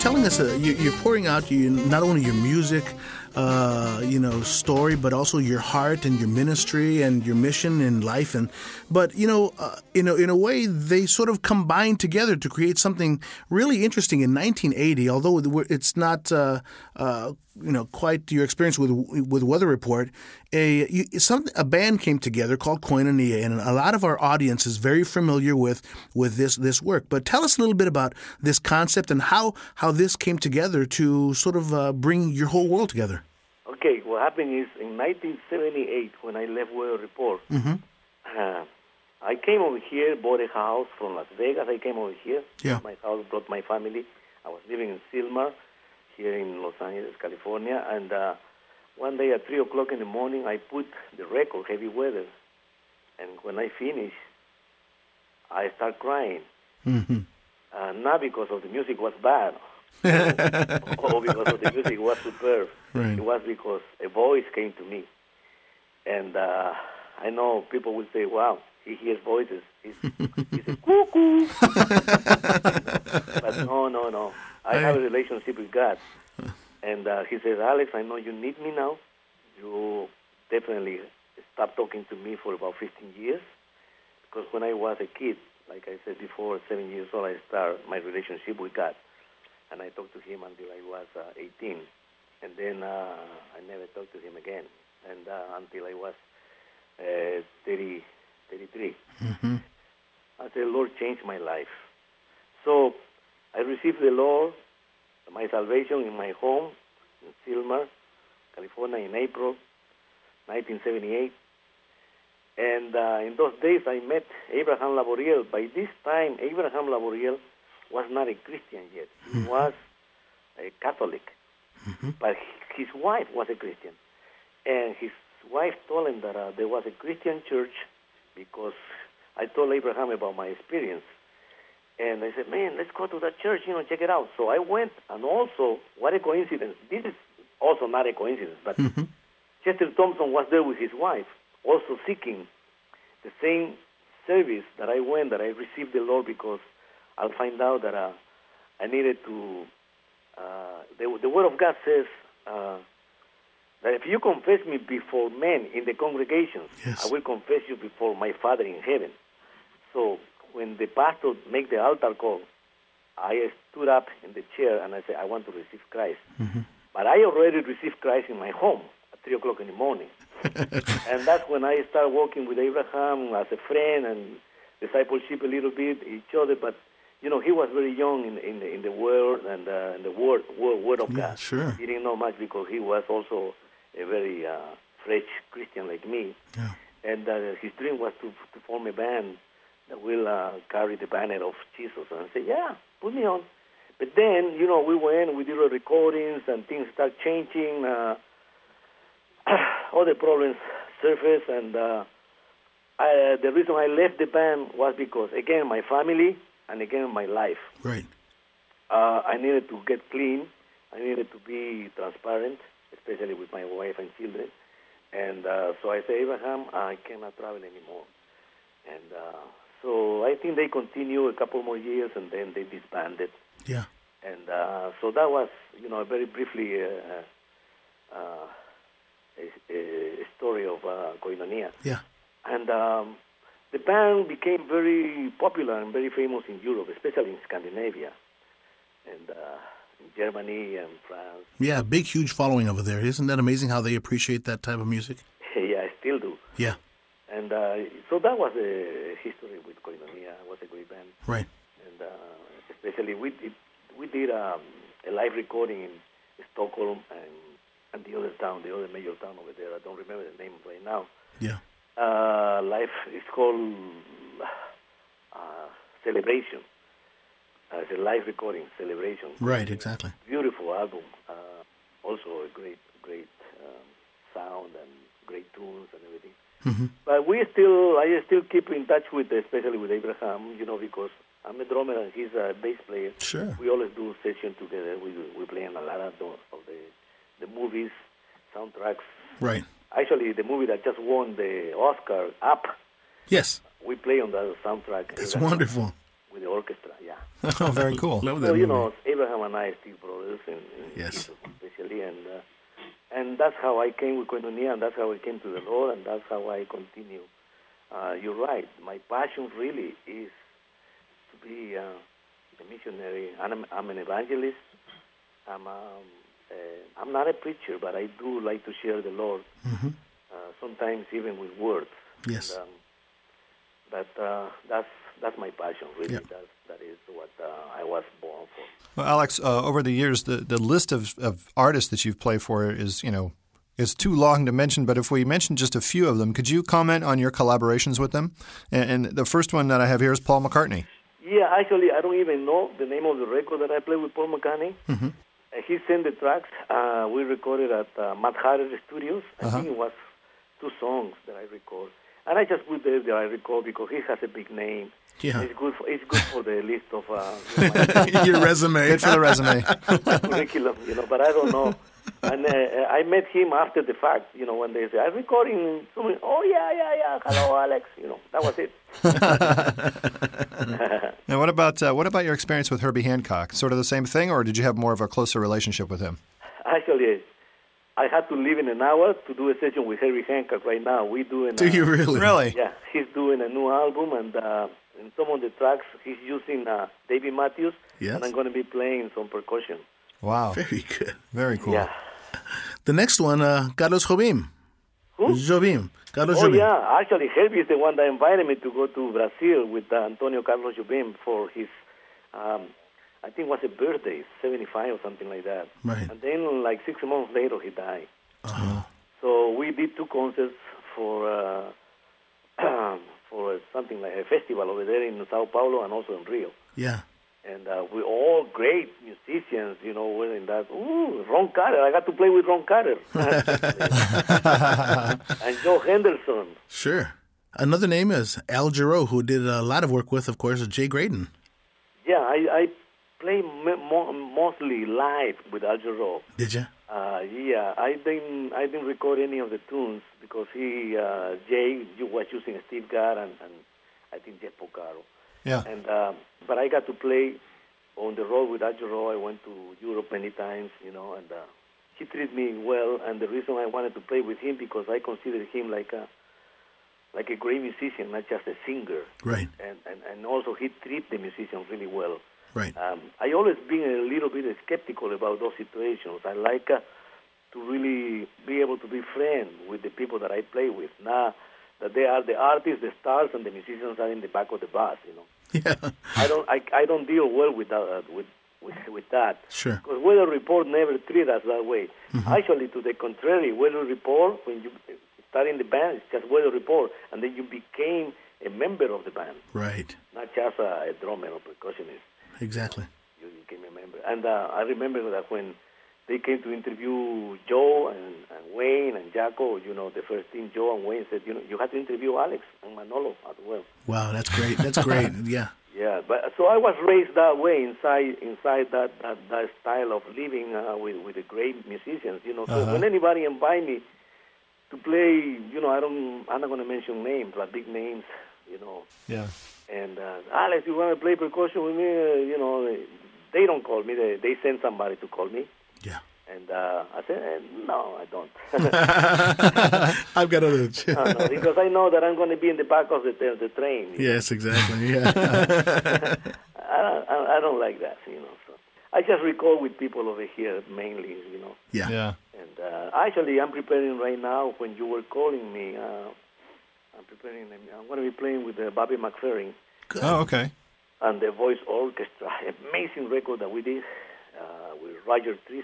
Telling us you, you're pouring out you not only your music, uh, you know, story, but also your heart and your ministry and your mission in life. And but you know, uh, in a, in a way, they sort of combine together to create something really interesting. In 1980, although it's not uh, uh, you know quite your experience with with Weather Report, a you, some a band came together called Koinonia, and a lot of our audience is very familiar with with this this work. But tell us a little bit about this concept and how how this came together to sort of uh, bring your whole world together. Okay, what happened is in 1978 when I left Weather Report, mm-hmm. uh, I came over here, bought a house from Las Vegas. I came over here. Yeah. My house brought my family. I was living in Sylmar, here in Los Angeles, California, and uh, one day at three o'clock in the morning, I put the record Heavy Weather, and when I finished, I start crying. Mm-hmm. Uh, not because of the music was bad, or because of the music was superb. Right. It was because a voice came to me, and uh, I know people will say, "Wow, he hears voices. He's, he's a cuckoo." but no, no, no. I have a relationship with God, and uh, He says, "Alex, I know you need me now. You definitely stopped talking to me for about 15 years, because when I was a kid, like I said before, seven years old, I started my relationship with God." and I talked to him until I was uh, 18, and then uh, I never talked to him again, and uh, until I was uh, 30, 33. Mm-hmm. Until the Lord change my life. So I received the Lord, my salvation in my home in Sylmar, California, in April 1978. And uh, in those days, I met Abraham Laboriel. By this time, Abraham Laboriel was not a Christian yet. He Mm-hmm. was a Catholic. But his wife was a Christian. And his wife told him that uh, there was a Christian church because I told Abraham about my experience. And I said, man, let's go to that church, you know, check it out. So I went, and also, what a coincidence. This is also not a coincidence, but Chester Thompson was there with his wife, also seeking the same service that I went, that I received the Lord because I'll find out that uh, I needed to. Uh, the, the Word of God says uh, that if you confess me before men in the congregation, Yes. I will confess you before my Father in heaven. So when the pastor make the altar call, I stood up in the chair and I said, I want to receive Christ. But I already received Christ in my home at 3 o'clock in the morning. and that's when I started working with Abraham as a friend and discipleship a little bit, each other. But, you know, he was very young in, in, the, in the word and uh, in the word, word, word of Yeah, God. sure. He didn't know much because he was also a very uh, fresh Christian like me. Yeah. And uh, his dream was to, to form a band that will uh, carry the banner of Jesus. And I said, yeah, put me on. But then, you know, we went, we did our recordings, and things start changing. Uh, all the problems surfaced, and uh, I, the reason I left the band was because, again, my family, and again, my life. Right. Uh, I needed to get clean. I needed to be transparent, especially with my wife and children. And uh, so I said, Abraham, I cannot travel anymore. And uh, so I think they continued a couple more years, and then they disbanded. Yeah. And uh, so that was, you know, very briefly uh, uh, a, a story of uh, Koinonia. Yeah. And um, the band became very popular and very famous in Europe, especially in Scandinavia, and uh, in Germany and France. Yeah. Big, huge following over there. Isn't that amazing how they appreciate that type of music? yeah, I still do. Yeah. And uh, so that was the history with Koinonia. It was a great band. Right. And uh, especially we did, we did um, a live recording in Stockholm and, and the other town, the other major town over there. I don't remember the name right now. Yeah. uh, live. It's called uh, Celebration. Uh, it's a live recording, Celebration. Right. Exactly. Beautiful album. Uh, also a great, great um, sound and great tunes and everything. Mhm. But we still, I still keep in touch with, especially with Abraham, you know, because I'm a drummer and he's a bass player. Sure. We always do sessions together. We we play in a lot of the, of the the movies, soundtracks. Right. Actually, the movie that just won the Oscar, Up, Yes. we play on the soundtrack. It's wonderful. With with the orchestra. Yeah. oh, very cool. Love that So you know, Abraham and I are still brothers, in, in Yes. Especially, and uh, and that's how I came with Koinonia, and that's how I came to the Lord, and that's how I continue. Uh, you're right. My passion really is to be uh, a missionary. I'm, I'm an evangelist. I'm um, uh, I'm not a preacher, but I do like to share the Lord. Uh, sometimes even with words. Yes. And, um, but uh, that's that's my passion, really. Yeah. That's, that is what uh, I was born for. Well, Alex, uh, over the years, the, the list of, of artists that you've played for is, you know, is too long to mention. But if we mention just a few of them, could you comment on your collaborations with them? And, and the first one that I have here is Paul McCartney. Yeah, actually, I don't even know the name of the record that I played with Paul McCartney. Uh, he sent the tracks. Uh, we recorded at uh, Matt Harris Studios. I think it was two songs that I record. And I just put there that I record because he has a big name. Yeah. It's good for, it's good for the list of uh, Your resume. Good for the resume. curriculum, you know, but I don't know. And uh, I met him after the fact, you know, when they say, I'm recording. Someone, oh, yeah, yeah, yeah. Hello, Alex. You know, that was it. Now, what about uh, what about your experience with Herbie Hancock? Sort of the same thing, or did you have more of a closer relationship with him? Actually, I had to leave in an hour to do a session with Herbie Hancock right now. We doing Do uh, you really? Really? Yeah, he's doing a new album, and uh, in some of the tracks he's using uh, David Matthews, Yes. and I'm going to be playing some percussion. Wow. Very good. Very cool. Yeah. The next one, uh, Carlos Jobim. Who? Jobim. Carlos Oh Jobim. yeah, actually Herbie is the one that invited me to go to Brazil with uh, Antonio Carlos Jobim for his, um, I think it was a birthday, 75 or something like that. Right. And then like six months later he died. Uh-huh. So we did two concerts for uh, for something like a festival over there in Sao Paulo and also in Rio. Yeah. And uh, we're all great musicians, you know. We're in that. Ooh, Ron Carter! I got to play with Ron Carter and Joe Henderson. Sure. Another name is Al Jarreau, who did a lot of work with, of course, Jay Graydon. Yeah, I, I play m- mo- mostly live with Al Jarreau. Did you? Uh, yeah, I didn't I didn't record any of the tunes because he uh, Jay you was using Steve Gadd and, and I think Jeff Porcaro. Yeah. And uh, but I got to play on the road with Al Jarreau. I went to Europe many times, you know, and uh, he treated me well. And the reason I wanted to play with him because I considered him like a like a great musician, not just a singer. Right. And and, and also he treated the musicians really well. Right. Um, I always been a little bit skeptical about those situations. I like uh, to really be able to be friends with the people that I play with. Now that they are the artists, the stars, and the musicians are in the back of the bus. You know, Yeah. I don't I, I don't deal well with that uh, with, with with that. Sure. Because Weather Report never treat us that way. Actually, to the contrary, Weather Report when you start in the band, it's just Weather Report, and then you became a member of the band, Right. not just a, a drummer or percussionist Exactly. you became a member. And uh, I remember that when they came to interview Joe and, and Wayne and Jaco, you know, the first thing Joe and Wayne said, you know, you have to interview Alex and Manolo as well. Wow, that's great. That's great. Yeah. Yeah, but so I was raised that way inside inside that that, that style of living uh, with with the great musicians. You know, so when anybody invite me to play, you know, I don't, I'm not going to mention names, but big names, you know, Yeah. And uh, Alex, you want to play percussion with me? Uh, you know, they, they don't call me. They they send somebody to call me, Yeah. and uh, I said, eh, no, I don't. I've got other. no, no, because I know that I'm going to be in the back of the the train. yes, exactly. Yeah. I, don't- I, I don't like that, you know. So I just record with people over here mainly, you know. yeah. Yeah. And uh, actually, I'm preparing right now. When you were calling me, uh, I'm preparing. I'm going to be playing with uh, Bobby McFerrin. Good. Oh, okay. and the voice orchestra. Amazing record that we did uh, with Roger Treece.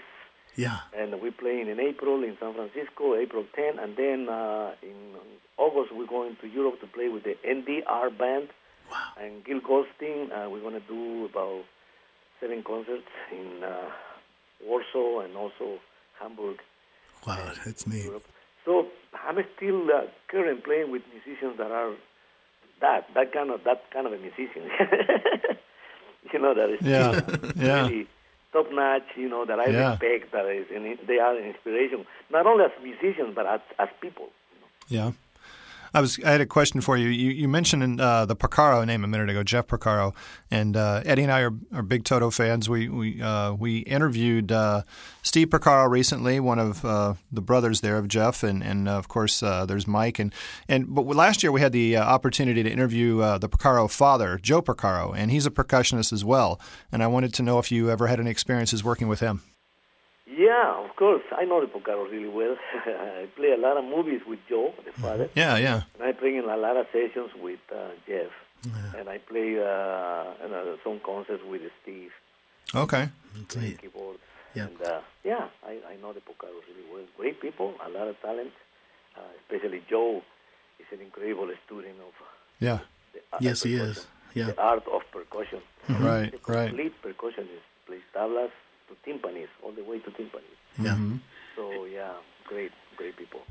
Yeah. And we're playing in April in San Francisco, April 10. And then uh, in August, we're going to Europe to play with the NDR band. Wow. And Gil Goldstein, uh, we're going to do about seven concerts in uh, Warsaw and also Hamburg, Wow, that's neat. Europe. So I'm still uh, current playing with musicians that are that that kind of that kind of a musician. you know that is Yeah. Yeah. really top notch. You know that I Yeah. respect. That is, and they are an inspiration not only as musicians but as as people. you Yeah. I was I had a question for you. You, you mentioned uh, the Porcaro name a minute ago, Jeff Porcaro, and uh, Eddie and I are, are big Toto fans. We we uh, we interviewed uh, Steve Porcaro recently, one of uh, the brothers there of Jeff, and and of course uh, there's Mike and and but last year we had the opportunity to interview the Porcaro father, Joe Porcaro, and he's a percussionist as well. And I wanted to know if you ever had any experiences working with him. Yeah, of course. I know the Porcaro really well. I play a lot of movies with Joe, the mm-hmm. father. Yeah, yeah. And I play in a lot of sessions with uh, Jeff. Yeah. And I play uh, in, uh, some concerts with Steve. Okay. Keyboards. Yeah. And uh, yeah, I, I know the Porcaros really well. Great people, a lot of talent. Uh, especially Joe is an incredible student of. Yeah. The, yes, he is. Yeah. The art of percussion. Mm-hmm. Right, the right. Complete percussionist plays tablas, to timpanis, all the way to timpanis. Yeah. Mm-hmm. So yeah, great, great people.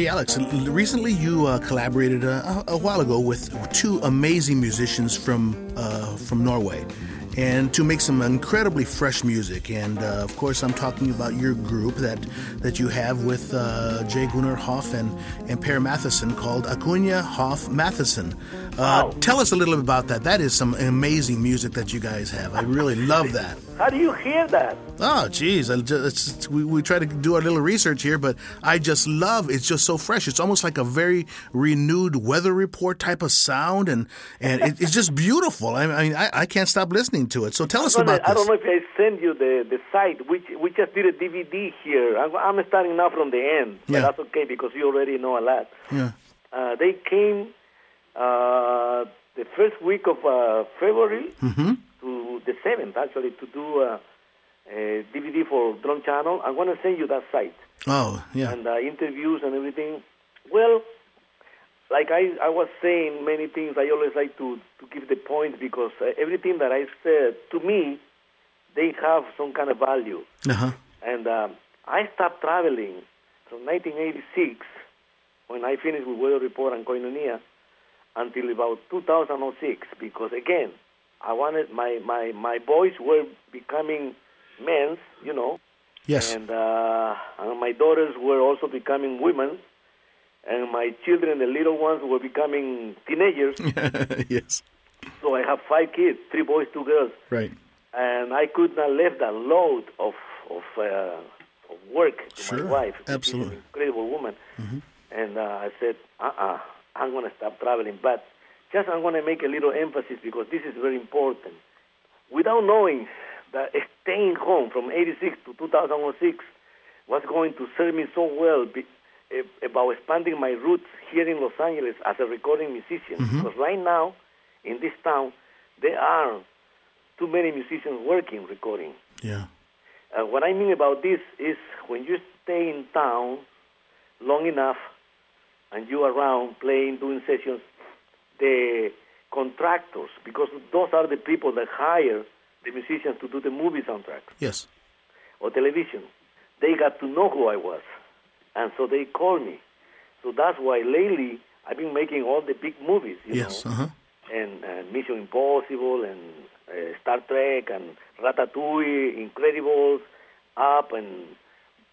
Hey, Alex, recently you uh, collaborated uh, a, a, while ago with two amazing musicians from uh, from Norway, and to make some incredibly fresh music. And uh, of course, I'm talking about your group that that you have with uh, Jan Gunnar Hoff and, and Per Mathisen called Acuna Hoff Mathisen. Uh, wow. Tell us a little bit about that. That is some amazing music that you guys have. I really love that. How do you hear that? Oh, geez. we, we try to do our little research here, but I just love it's just so fresh. It's almost like a very renewed weather report type of sound, and, and it, it's just beautiful. I mean, I, I can't stop listening to it. So tell us about I don't know if I send you the, the site. We, we just did a DVD here. I'm, I'm starting now from the end, but yeah. that's okay because you already know a lot. Yeah. Uh, they came uh, the first week of uh, February Mm-hmm. to the 7th, actually, to do uh, a DVD for Drum Channel. I'm going to send you that site Oh, yeah. and uh, interviews and everything. Well, like I, I was saying many things, I always like to, to give the points because uh, everything that I said, to me, they have some kind of value. Uh-huh. And um, I stopped traveling from 1986, when I finished with Weather Report and Koinonia, until about 2006, because again, I wanted my, my, my boys were becoming men, you know, Yes. and, uh, and my daughters were also becoming women, and my children, the little ones, were becoming teenagers. yes. so I have five kids, three boys, two girls Right. and I could not lift that load of of, uh, of work to Sure, my wife. absolutely. an incredible woman. And uh, I said, uh-uh, I'm going to stop traveling. But just I'm going to make a little emphasis because this is very important. Without knowing that staying home from 86 to 2006 was going to serve me so well about expanding my roots here in Los Angeles as a recording musician. Because right now, in this town, there are too many musicians working recording. Yeah. Uh, what I mean about this is when you stay in town long enough and you are around playing, doing sessions, the contractors, because those are the people that hire the musicians to do the movie soundtrack Yes. or television, they got to know who I was. And so they called me. So that's why lately I've been making all the big movies, you Yes. know Uh-huh. and uh, Mission Impossible and uh, Star Trek and Ratatouille, Incredibles, Up and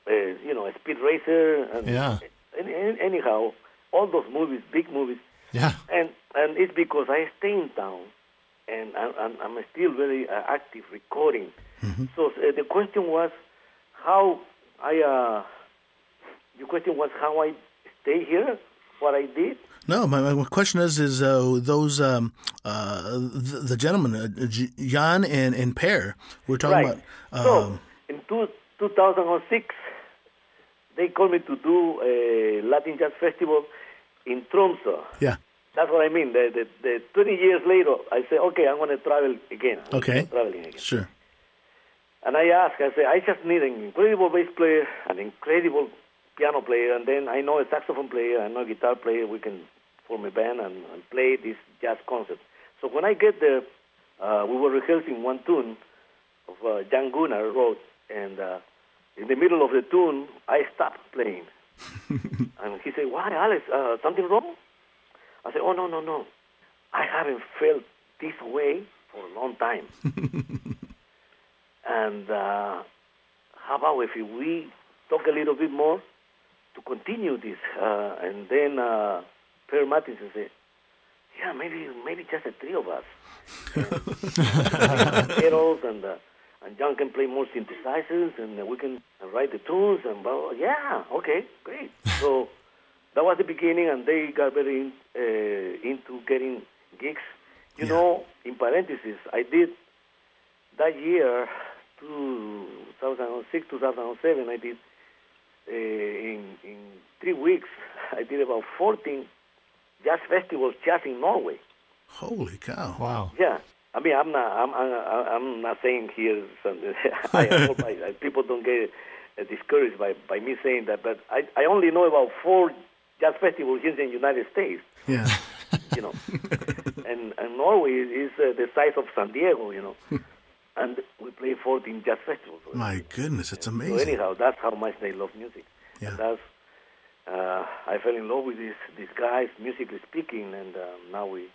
uh, you know Speed Racer and Yeah. any, any- anyhow all those movies, big movies, Yeah. and and it's because I stay in town and I, I'm, I'm still very uh, active recording. So uh, the question was how I the question was how I stay here, what I did. No, my, my question is, is uh, those um, uh, the, the gentlemen, uh, Jan and and Per, we're talking right. about. so Um, in two, 2006, they called me to do a Latin Jazz Festival in Tromsø. yeah. That's what I mean. The, the, the 20 years later, I say, okay, I'm going to travel again. I'm Okay. Traveling again. Sure. And I asked, I said, I just need an incredible bass player, an incredible piano player, and then I know a saxophone player, I know a guitar player. We can form a band and, and play this jazz concert. So when I get there, uh, we were rehearsing one tune of uh, Jan Gunnar wrote, and uh, in the middle of the tune, I stopped playing. and he said, why, Alex, uh, something wrong? I said, oh, no, no, no. I haven't felt this way for a long time. And uh, how about if we talk a little bit more to continue this? Uh, and then uh, Per Martins said, yeah, maybe maybe just the three of us. Pedals and uh, and John can play more synthesizers and uh, we can write the tunes and blah, blah. yeah, okay, great. So that was the beginning, and they got very in, uh, into getting gigs. You Yeah. know, in parentheses, I did that year, 2006, 2007, I did uh, in in three weeks. I did about 14 jazz festivals just in Norway. Holy cow! Wow. Yeah, I mean, I'm not, I'm, I'm, I'm not saying here something. I hope I, I- people don't get uh, discouraged by, by me saying that, but I, I only know about four jazz festivals here in the United States. Yeah. You know, and and Norway is uh, the size of San Diego. You know, and we play 14 jazz festivals. My goodness, it's amazing. So anyhow, that's how much they love music. Yeah. And that's uh, I fell in love with these these guys, musically speaking, and um, now we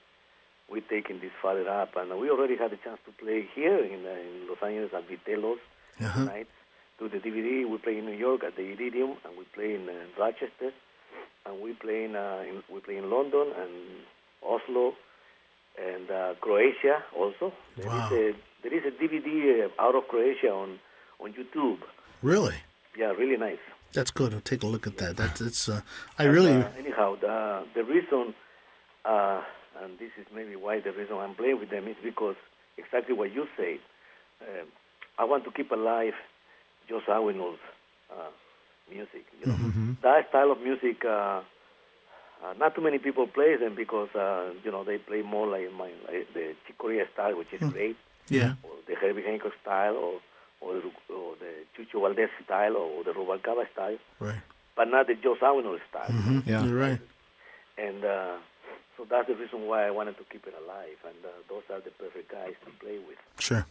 we're taking this further up, and we already had a chance to play here in, uh, in Los Angeles at Vitello's Uh-huh. tonight. Do the DVD. We play in New York at the Iridium, and we play in uh, Rochester, and we play in, uh, in we play in London and Oslo, and uh, Croatia also. There Wow. There is a DVD uh, out of Croatia on on YouTube. Really? Yeah, really nice. That's good. I'll take a look at that. That's it's. Uh, I really. Uh, anyhow, the, the reason, uh, and this is maybe why the reason I'm playing with them is because exactly what you said. Uh, I want to keep alive Joe Zawinul's uh, music. You know? That style of music, uh, uh, not too many people play them because uh, you know they play more like my like the Chick Corea style, which is great, Yeah. or the Herbie Hancock style, or or the, or the Chucho Valdés style, or the Rubalcaba style, Right. but not the Joe Zawinul style. Yeah. You're right. And uh, so that's the reason why I wanted to keep it alive. And uh, those are the perfect guys to play with. Sure.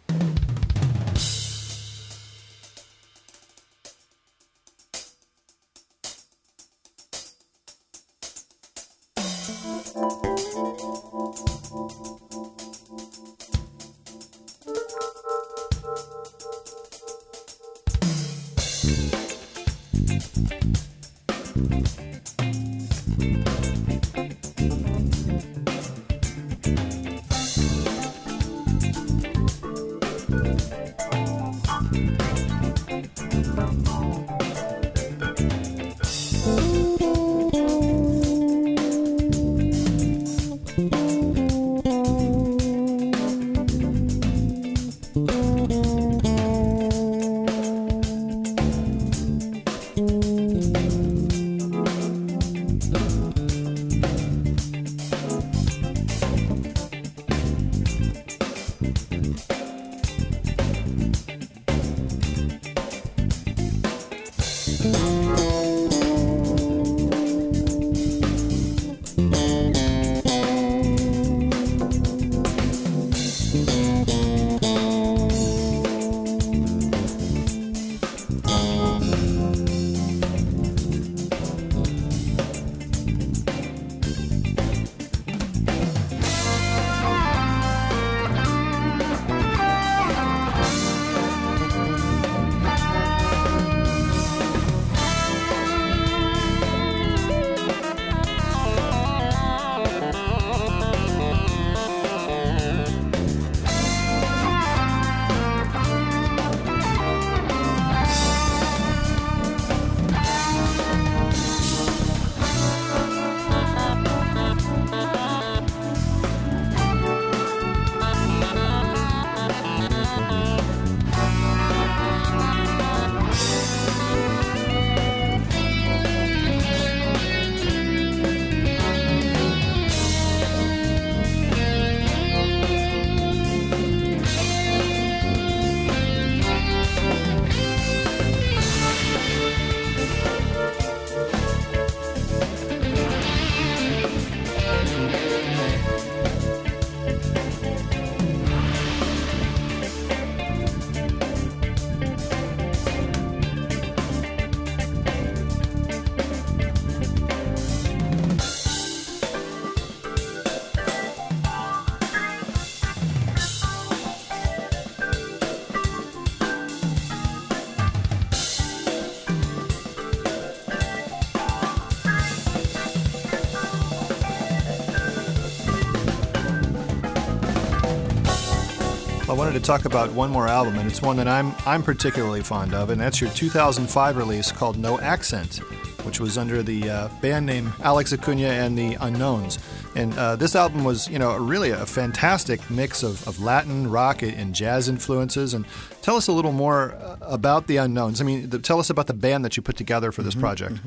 Wanted to talk about one more album, and it's one that I'm I'm particularly fond of, and that's your 2005 release called No Accent, which was under the uh, band name Alex Acuna and the Unknowns. And uh, this album was, you know, really a fantastic mix of, of Latin, rock, and jazz influences. And tell us a little more uh, about the Unknowns. I mean, the, tell us about the band that you put together for this project.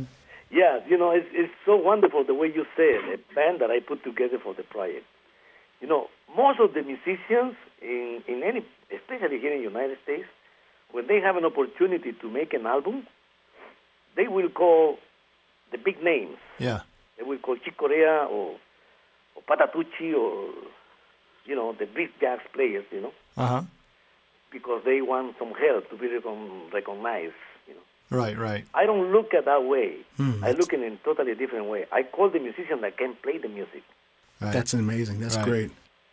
Yeah, you know, it's, it's so wonderful the way you say it, a band that I put together for the project. You know, most of the musicians in, in any, especially here in the United States, when they have an opportunity to make an album, they will call the big names. Yeah. They will call Chick Corea or, or Patitucci or, you know, the big jazz players, you know, Uh huh. because they want some help to be recon- recognized, you know. Right, right. I don't look at that way. I look in a totally different way. I call the musician that can play the music. right. That's amazing. That's Right. great.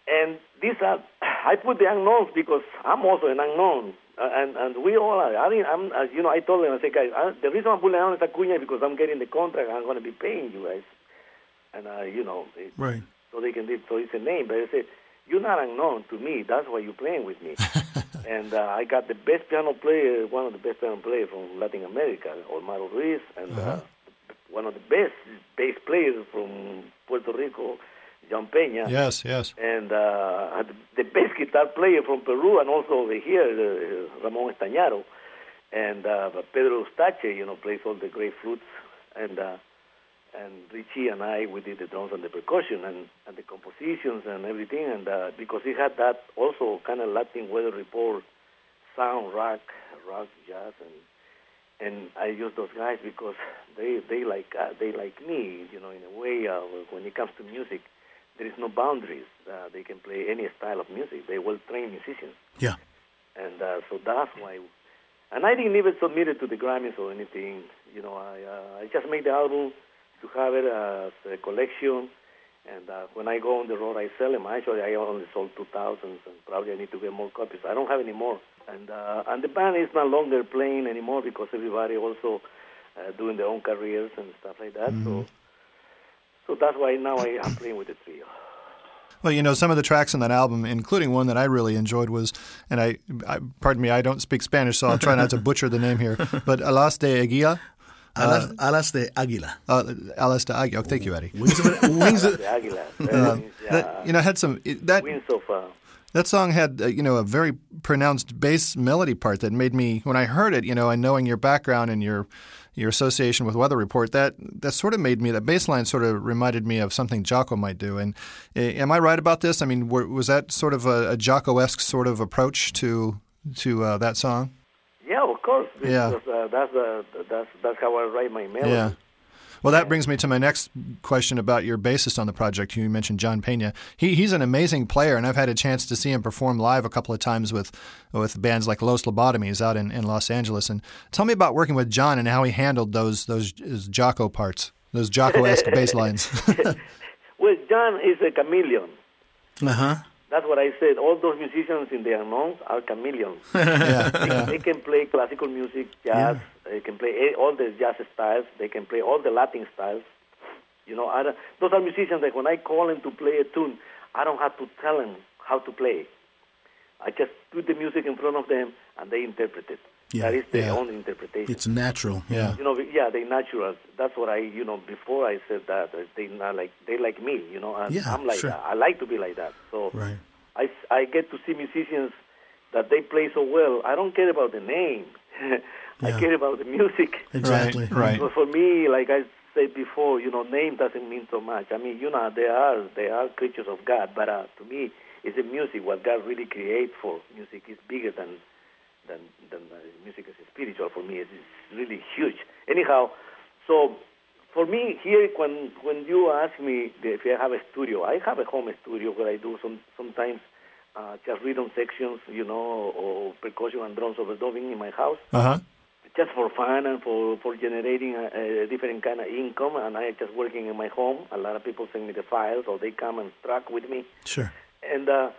And these are, I put the unknowns because I'm also an unknown. Uh, and, and we all are. I mean, I'm, as you know, I told them, I said, guys, I, the reason I'm putting down is Acuña is because I'm getting the contract. I'm going to be paying you guys. And, uh, you know, it, Right. so they can do So it's a name. But I said, you're not unknown to me. That's why you're playing with me. and uh, I got the best piano player, one of the best piano players from Latin America, Otmaro Ruiz, and uh, one of the best bass players from Puerto Rico, John Peña. Yes, yes. And uh, the best guitar player from Peru, and also over here, uh, Ramon Stagnaro. And uh, Pedro Eustache, you know, plays all the great flutes. And uh, and Richie and I we did the drums and the percussion and, and the compositions and everything. And uh, because it had that also kind of Latin weather report sound, rock, rock, jazz, and and I use those guys because they they like uh, they like me, you know, in a way. Uh, when it comes to music, there is no boundaries. Uh, they can play any style of music. They well trained musicians. Yeah. And uh, so that's why. And I didn't even submit it to the Grammys or anything. You know, I uh, I just made the album to have it as a collection. And uh, when I go on the road, I sell them. Actually, I only sold 2,000, and probably I need to get more copies. I don't have any more. And uh, and the band is no longer playing anymore because everybody also uh, doing their own careers and stuff like that. Mm-hmm. So so that's why now I am playing with the trio. Well, you know, some of the tracks on that album, including one that I really enjoyed, was, and I, I pardon me, I don't speak Spanish, so I'll try not to butcher the name here, but Alas de Aguila. Alas, alas de Águila. Uh, Alas de Aguila. Oh, thank you, Eddie. Wings of, wings of, the Águila. Uh, means, that, you know, I had some that Winds of uh, that song had uh, you know a very pronounced bass melody part that made me when I heard it, you know, and knowing your background and your your association with Weather Report, that that sort of made me that baseline sort of reminded me of something Jaco might do. And uh, am I right about this? I mean, was that sort of a, a Jaco-esque sort of approach to to uh, that song? yeah, of course. Yeah. Uh, that's the that's that's how I write my melody. Yeah. Well, that brings me to my next question about your bassist on the project. You mentioned John Pena. He, he's an amazing player, and I've had a chance to see him perform live a couple of times with with bands like Los Lobotomys out in, in Los Angeles. And tell me about working with John and how he handled those those his Jaco parts, those Jaco-esque bass lines. Well, John is a chameleon. uh huh. That's what I said. All those musicians in the unknowns are chameleons. yeah, they, yeah. they can play classical music, jazz. They can play all the jazz styles. They can play all the Latin styles. You know, I those are musicians that when I call them to play a tune, I don't have to tell them how to play. I just put the music in front of them and they interpret it. Yeah, that is their yeah. own interpretation. It's natural. Yeah. you know, yeah, they natural. That's what I, you know, before I said that uh, they not like they like me, you know, and Yeah, I'm like sure. that. I like to be like that. So Right. I, I get to see musicians that they play so well. I don't care about the name. I Yeah. care about the music. Exactly. Right. So for me, like I said before, you know, name doesn't mean so much. I mean, you know, they are they are creatures of God, but uh, to me, it's the music. What God really creates for music is bigger than than than uh, music is spiritual. For me, it's, really huge. Anyhow, so for me here, when when you ask me if I have a studio, I have a home studio where I do some sometimes uh, just rhythm sections, you know, or percussion and drums overdubbing in my house Uh huh. just for fun and for for generating a, a different kind of income. And I just working in my home. A lot of people send me the files, or they come and track with me. Sure. And uh,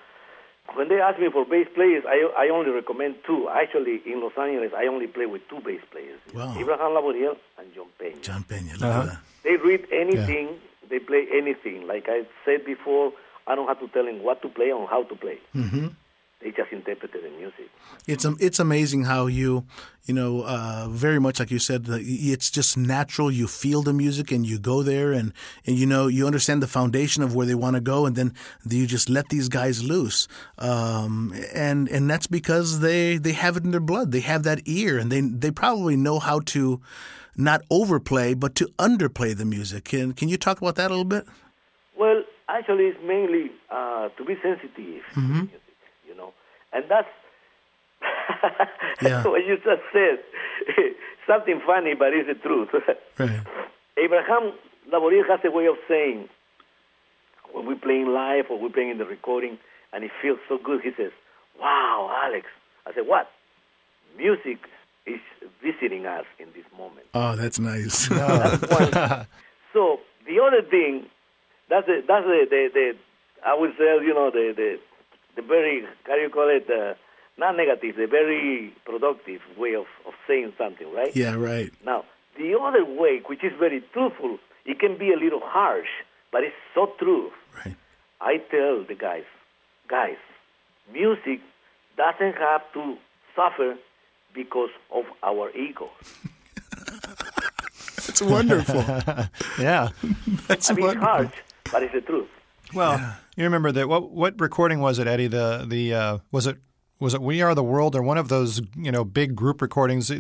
when they ask me for bass players, I I only recommend two. Actually, in Los Angeles, I only play with two bass players: Wow. Abraham Laboriel and John Peña. John Pena. Look Uh-huh. They read anything, they play anything. Like I said before, I don't have to tell them what to play or how to play. Mm-hmm. They just interpret the music. It's um, it's amazing how you you know uh, very much like you said it's just natural. You feel the music and you go there and, and you know you understand the foundation of where they want to go and then you just let these guys loose. Um, and and that's because they they have it in their blood. They have that ear and they they probably know how to not overplay but to underplay the music. Can can you talk about that a little bit? Well, actually, it's mainly uh, to be sensitive to the music, you know, and that's Yeah. what you just said. Something funny, but it's the truth. right Abraham Laboriel has a way of saying when we're playing live or we're playing in the recording, and it feels so good. He says, "Wow, Alex." I said, "What? Music is visiting us in this moment." oh that's nice That's so the other thing, that's the that's the, the, the I would say you know the the the very how do you call it uh, not negative, the very productive way of of saying something, right? yeah right Now the other way, which is very truthful, it can be a little harsh, but it's so true. right I tell the guys, guys, music doesn't have to suffer because of our ego. that's wonderful Yeah. that's I mean, it's harsh, but it's the truth. Well, you remember that? What what recording was it, Eddie? The the uh, was it was it We Are the World or one of those you know big group recordings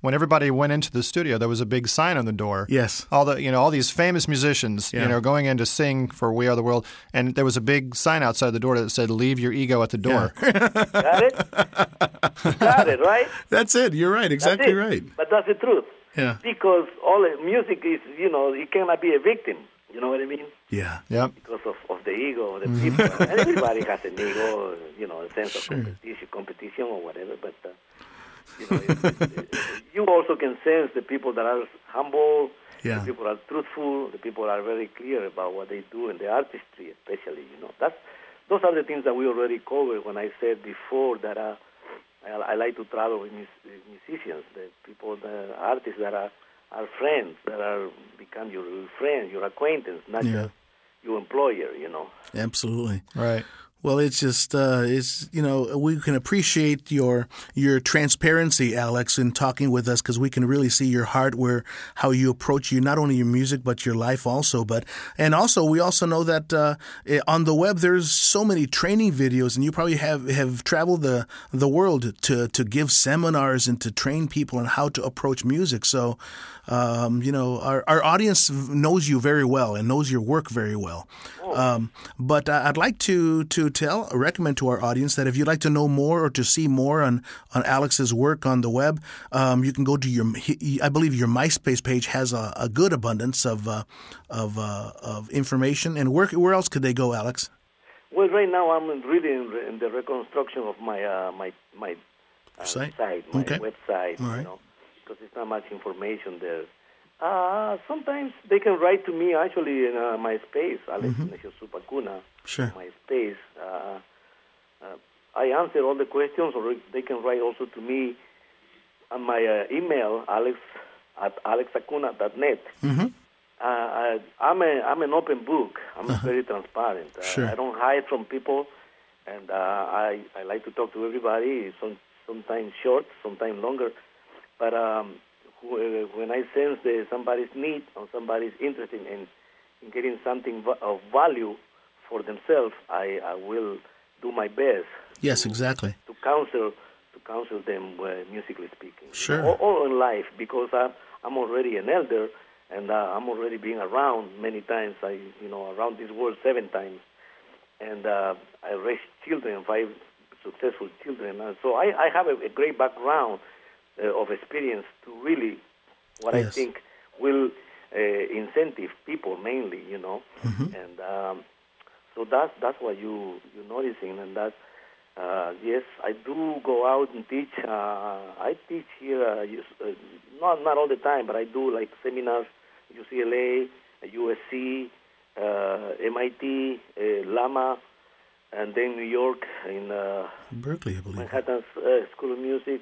when everybody went into the studio there was a big sign on the door yes all the you know all these famous musicians Yeah. you know going in to sing for We Are the World and there was a big sign outside the door that said leave your ego at the door Got it? Got it, right? that's it you're right exactly right But that's the truth. yeah Because all the music is, you know, you cannot be a victim. You know what I mean? yeah yep Because of, of the ego of the Mm-hmm. people. And everybody has an ego, you know, a sense of competition, competition or whatever. But, uh, you know, it's, it's, you also can sense the people that are humble, Yeah. the people are truthful, the people are very clear about what they do, and the artistry especially, you know. That's, those are the things that we already covered when I said before that uh, I, I like to travel with, mus- with musicians, the people, the artists that are, are friends, that are become your friends, your acquaintance, not Yeah. just your employer, you know. absolutely right Well, it's just uh, it's you know we can appreciate your your transparency, Alex, in talking with us because we can really see your heart, where how you approach you not only your music but your life also. But and also we also know that uh, eh, on the web there's so many training videos, and you probably have have traveled the the world to to give seminars and to train people on how to approach music. So. Um, you know, our, our audience knows you very well and knows your work very well. Um, but I'd like to to tell recommend to our audience that if you'd like to know more or to see more on on Alex's work on the web, um, you can go to your. I believe your MySpace page has a, a good abundance of uh, of uh, of information. And where where else could they go, Alex? Well, right now I'm really in, the- in the reconstruction of my uh, my my uh, Site? my Okay. website, All right. you know, because there's not much information there. Uh, sometimes they can write to me actually in uh, my space, Alex Neciosup Acuña, Mm-hmm. Sure. my space. Uh, uh, I answer all the questions, or they can write also to me on my uh, email, alex at alexacuna.net. Mm-hmm. Uh, I, I'm a I'm an open book. I'm very transparent. Uh, Uh-huh. Sure. I don't hide from people, and uh, I I like to talk to everybody. Some sometimes short, sometimes longer, but um, when I sense that somebody's need or somebody's interested in in getting something of value for themselves, I I will do my best Yes, exactly. to counsel to counsel them uh, musically speaking. Sure. Or, or in life because I'm I'm already an elder and uh, I'm already being around many times. I you know around this world seven times, and uh, I raised children, five successful children. And so I I have a, a great background uh, of experience to really what I think will uh, incentive people mainly, you know, and um, so that's that's what you you're noticing, and that uh, yes, I do go out and teach. Uh, I teach here, uh, uh, not not all the time, but I do like seminars, UCLA, USC, uh, MIT, uh, Lama, and then New York in uh, Berkeley, I believe. Manhattan uh, School of Music,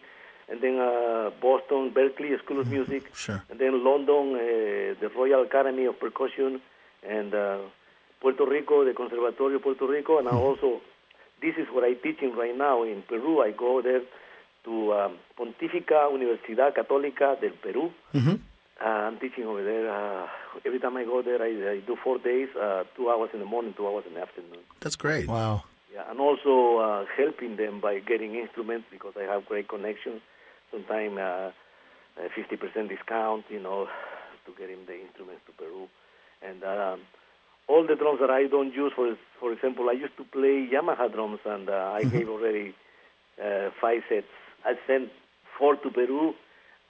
and then uh, Boston, Berklee School of Music, Sure. and then London, uh, the Royal Academy of Percussion, and uh, Puerto Rico, the Conservatorio Puerto Rico, and I also, this is what I'm teaching right now in Peru. I go there to um, Pontifica Universidad Católica del Perú. Mm-hmm. Uh, I'm teaching over there. Uh, every time I go there, I, I do four days, uh, two hours in the morning, two hours in the afternoon. That's great. wow Yeah, and also uh, helping them by getting instruments because I have great connections. Sometimes uh, a 50% discount, you know, to get him the instruments to Peru. And um, all the drums that I don't use, for for example, I used to play Yamaha drums, and uh, I gave already uh, five sets. I sent four to Peru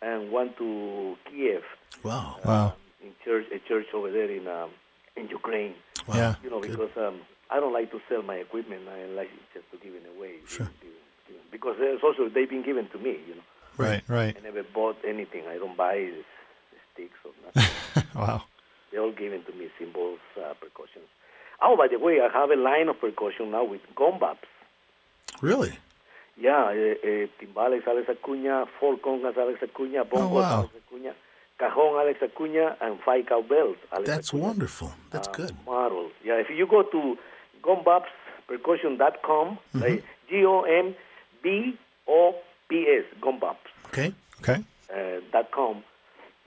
and one to Kiev Wow. wow in church, a church over there in um, in Ukraine. Wow. Yeah. You know, because um, I don't like to sell my equipment. I like just to give it away. Sure. Give it- give it- Because also they've been given to me. You know, right right I never bought anything. I don't buy sticks or nothing. wow They're all given to me, cymbals, uh, percussions. Oh, by the way, I have a line of percussion now with Gon Bops. Really? Yeah, uh, uh, timbales Alex Acuña, four congas Alex Acuña, bongos wow. Alex Acuña, cajon Alex Acuña, and five cowbells Alex That's Acuña. wonderful. That's uh, good. Models. Yeah, if you go to gombapspercussion.com, Mm-hmm. like G O M B O P S, Gon Bops Okay. okay uh, dot com,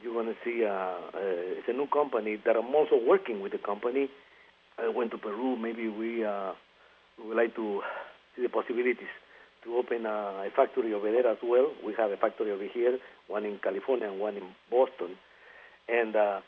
you're going to see uh, uh, it's a new company that I'm also working with the company. I went to Peru. Maybe we uh, we would like to see the possibilities to open a, a factory over there as well. We have a factory over here, one in California and one in Boston, and uh,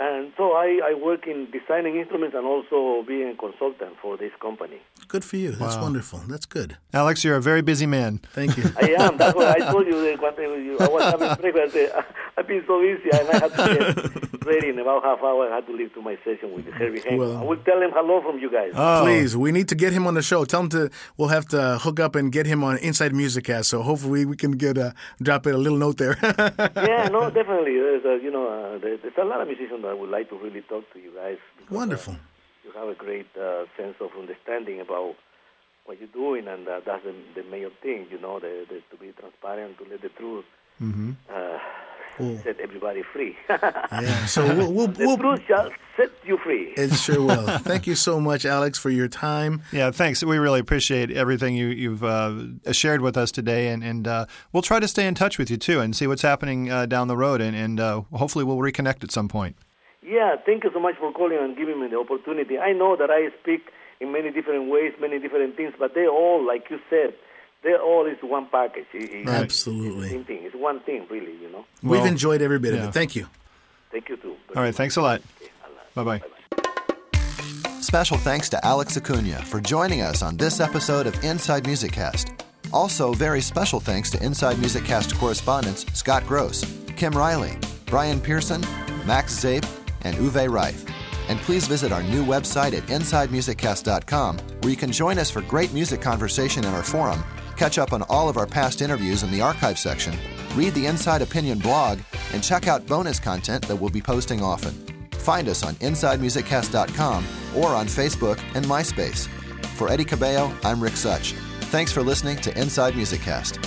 and so I, I work in designing instruments and also being a consultant for this company. Good for you. That's Wow. wonderful. That's good. Alex, you're a very busy man. Thank you. I am. That's what I told you that one day I was having breakfast. I said, I've been so busy, and I had to get ready in about half hour. I had to leave to my session with Herbie Hancock. Well- I will tell him hello from you guys. Oh, Please, we need to get him on the show. Tell him to. We'll have to hook up and get him on Inside Music Cast. So hopefully we can get a drop it a little note there. yeah, no, definitely. There's a, you know, uh, there, there's a lot of musicians that would like to really talk to you guys. because, uh, Wonderful. you have a great uh, sense of understanding about what you're doing, and uh, that's the, the main thing, you know, the, the, to be transparent, to let the truth uh, Cool. set everybody free. Yeah. So we'll we'll, the we'll truth shall set you free. it sure will. Thank you so much, Alex, for your time. Yeah, thanks. We really appreciate everything you, you've uh, shared with us today, and, and uh, we'll try to stay in touch with you too and see what's happening uh, down the road, and, and uh, hopefully we'll reconnect at some point. Yeah, thank you so much for calling and giving me the opportunity. I know that I speak in many different ways, many different things, but they all, like you said, they all is one package. It- it- Absolutely. It's the same thing. It's one thing, really, you know. We've enjoyed every bit of it. Thank you. Thank you, too. All right, thanks a lot. Bye bye. Special thanks to Alex Acuna for joining us on this episode of Inside Music Cast. Also, very special thanks to Inside Music Cast correspondents Scott Gross, Kim Riley, Brian Pearson, Max Zape, and Uwe Reif. And please visit our new website at InsideMusicCast.com, where you can join us for great music conversation in our forum, catch up on all of our past interviews in the archive section, read the Inside Opinion blog, and check out bonus content that we'll be posting often. Find us on InsideMusicCast.com or on Facebook and MySpace. For Eddie Cabello, I'm Rick Such. Thanks for listening to Inside Music Cast.